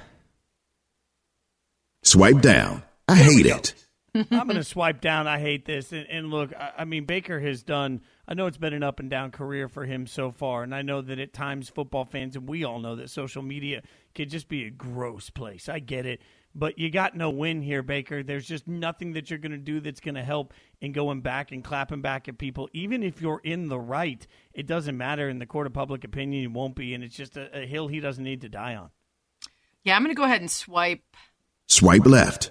Swipe down. I hate it. I'm going to swipe down. I hate this. And, and look, I, I, mean, Baker has done. I know it's been an up and down career for him so far, and I know that at times football fans and we all know that social media can just be a gross place. I get it, but you got no win here, Baker. There's just nothing that you're going to do that's going to help in going back and clapping back at people. Even if you're in the right, it doesn't matter in the court of public opinion. You won't be, and it's just a, a hill he doesn't need to die on. Yeah, I'm going to go ahead and swipe. Swipe left.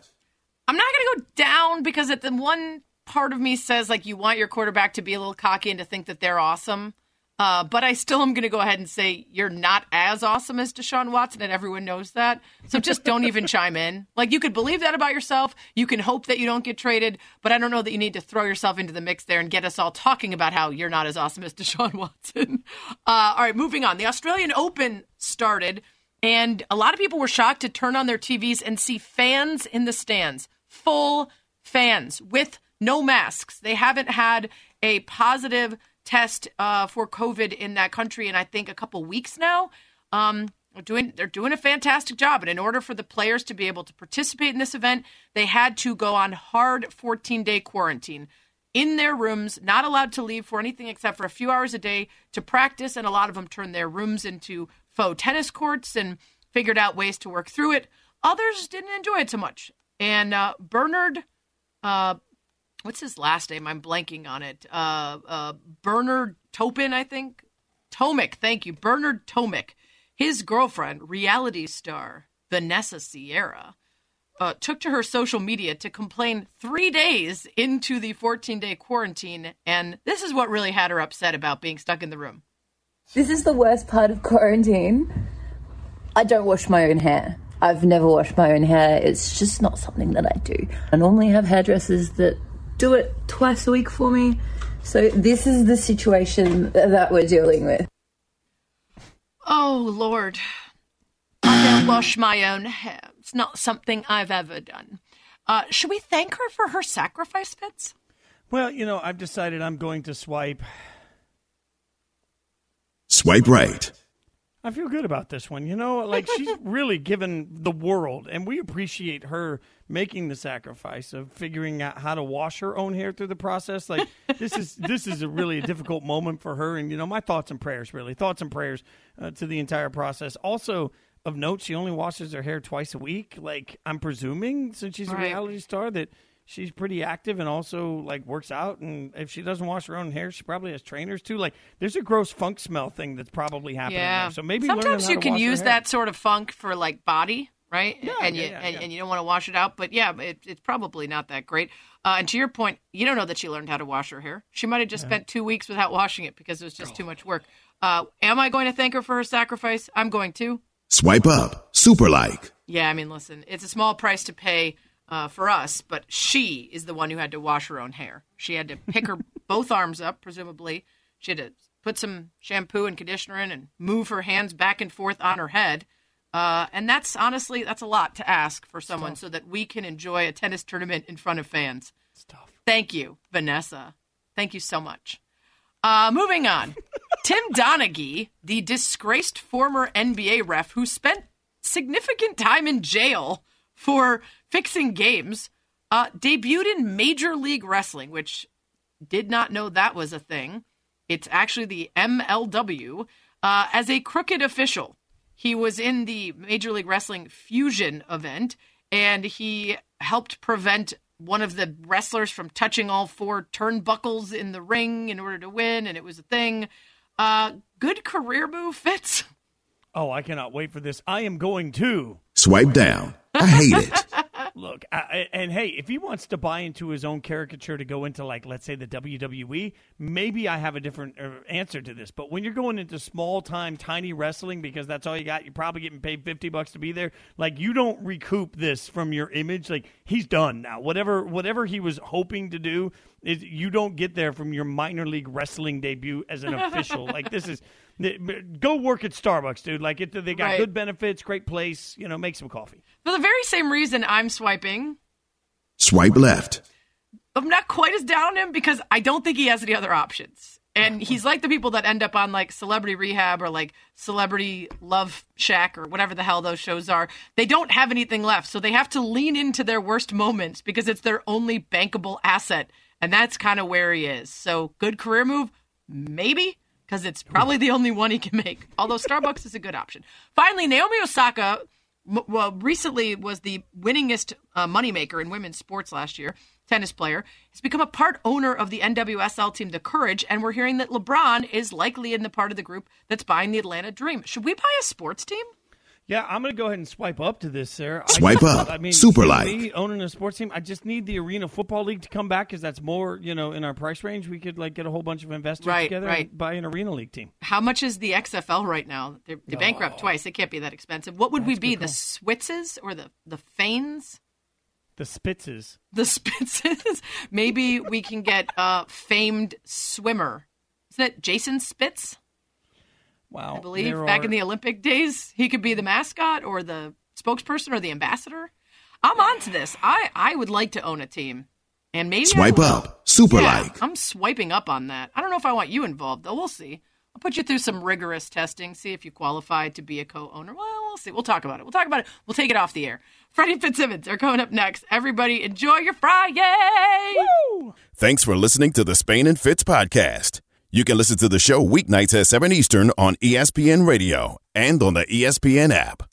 I'm not going to go down because at the one part of me says like you want your quarterback to be a little cocky and to think that they're awesome. Uh, but I still am going to go ahead and say you're not as awesome as Deshaun Watson, and everyone knows that. So just don't even chime in. Like you could believe that about yourself. You can hope that you don't get traded, but I don't know that you need to throw yourself into the mix there and get us all talking about how you're not as awesome as (laughs) Deshaun Watson. Uh, all right, moving on. The Australian Open started, and a lot of people were shocked to turn on their TVs and see fans in the stands, full fans with no masks. They haven't had a positive test uh, for COVID in that country in I think a couple weeks now. Um, they're doing they're doing a fantastic job, and in order for the players to be able to participate in this event, they had to go on hard 14 day quarantine in their rooms, not allowed to leave for anything except for a few hours a day to practice. And a lot of them turned their rooms into faux tennis courts and figured out ways to work through it. Others didn't enjoy it so much. And uh, Bernard uh, what's his last name? I'm blanking on it. Uh, uh, Bernard Topin, I think. Tomic, thank you. Bernard Tomic. His girlfriend, reality star Vanessa Sierra, uh, took to her social media to complain three days into the 14 day quarantine. And this is what really had her upset about being stuck in the room. This is the worst part of quarantine. I don't wash my own hair. I've never washed my own hair. It's just not something that I do. I normally have hairdressers that do it twice a week for me. So this is the situation that we're dealing with. Oh, Lord. I don't wash my own hair. It's not something I've ever done. Uh, should we thank her for her sacrifice, Fitz? Well, you know, I've decided I'm going to swipe. Swipe right. I feel good about this one. You know, like she's (laughs) really given the world, and we appreciate her making the sacrifice of figuring out how to wash her own hair through the process. Like this is (laughs) this is a really a difficult moment for her, and you know, my thoughts and prayers, really thoughts and prayers uh, to the entire process. Also, of note, she only washes her hair twice a week. Like I'm presuming, since she's Right. a reality star, that she's pretty active and also like works out. And if she doesn't wash her own hair, she probably has trainers too. Like there's a gross funk smell thing that's probably happening. Yeah. There. So maybe sometimes you can use that sort of funk for like body, right? Yeah, and yeah, you yeah, and, yeah. and you don't want to wash it out, but yeah, it, it's probably not that great. Uh, and to your point, you don't know that she learned how to wash her hair. She might have just spent two weeks without washing it because it was just too much work. Uh, am I going to thank her for her sacrifice? I'm going to. Swipe up. Super like. Yeah, I mean, listen, it's a small price to pay uh, for us, but she is the one who had to wash her own hair. She had to pick her (laughs) both arms up, presumably. She had to put some shampoo and conditioner in and move her hands back and forth on her head. Uh, and that's honestly, that's a lot to ask for someone so that we can enjoy a tennis tournament in front of fans. Thank you, Vanessa. Thank you so much. Uh, moving on. (laughs) Tim Donaghy, the disgraced former NBA ref who spent significant time in jail for fixing games, uh, debuted in Major League Wrestling, which did not know that was a thing. It's actually the MLW uh, as a crooked official. He was in the Major League Wrestling Fusion event, and he helped prevent one of the wrestlers from touching all four turnbuckles in the ring in order to win, and it was a thing. Uh, good career move, Fitz. Oh, I cannot wait for this. I am going to Swipe down. I hate it. (laughs) look. I, I- and hey, if he wants to buy into his own caricature to go into like, let's say the WWE, maybe I have a different uh, answer to this. But when you're going into small time, tiny wrestling because that's all you got, you're probably getting paid fifty bucks to be there. Like you don't recoup this from your image. Like he's done now. Whatever, whatever he was hoping to do is you don't get there from your minor league wrestling debut as an official. (laughs) like this is. Go work at Starbucks, dude. Like it, they got Right. good benefits, great place. You know, make some coffee. For the very same reason I'm swiping, Swipe left. I'm not quite as down on him because I don't think he has any other options. And (laughs) he's like the people that end up on like Celebrity Rehab or like Celebrity Love Shack or whatever the hell those shows are. They don't have anything left. So they have to lean into their worst moments because it's their only bankable asset. And that's kind of where he is. So good career move? Maybe. Because it's probably the only one he can make. Although Starbucks is a good option. Finally, Naomi Osaka m- well, recently was the winningest uh, moneymaker in women's sports last year. Tennis player has become a part owner of the NWSL team, the Courage, and we're hearing that LeBron is likely in the part of the group that's buying the Atlanta Dream. Should we buy a sports team? Yeah, I'm going to go ahead and swipe up to this, sir. Swipe just- up. I mean, Super see, like. Me owning a sports team, I just need the Arena Football League to come back because that's more, you know, in our price range. We could like get a whole bunch of investors Right, together right. and buy an Arena League team. How much is the XFL right now? They're, they're bankrupt twice. It can't be that expensive. What would we be? The Switzes or the the Fanes? The Spitzes. The (laughs) Spitzes? Maybe we can get a famed swimmer. Is that Jason Spitz? Wow. I believe there back are- in the Olympic days, he could be the mascot or the spokesperson or the ambassador. I'm on to this. I I would like to own a team, and maybe Swipe up. Super Yeah, like. I'm swiping up on that. I don't know if I want you involved, though. We'll see. I'll put you through some rigorous testing, see if you qualify to be a co-owner. Well, we'll see. We'll talk about it. We'll talk about it. We'll take it off the air. Freddie Fitzsimmons are coming up next. Everybody, enjoy your Friday. Thanks for listening to the Spain and Fitz podcast. You can listen to the show weeknights at 7 Eastern on ESPN Radio and on the ESPN app.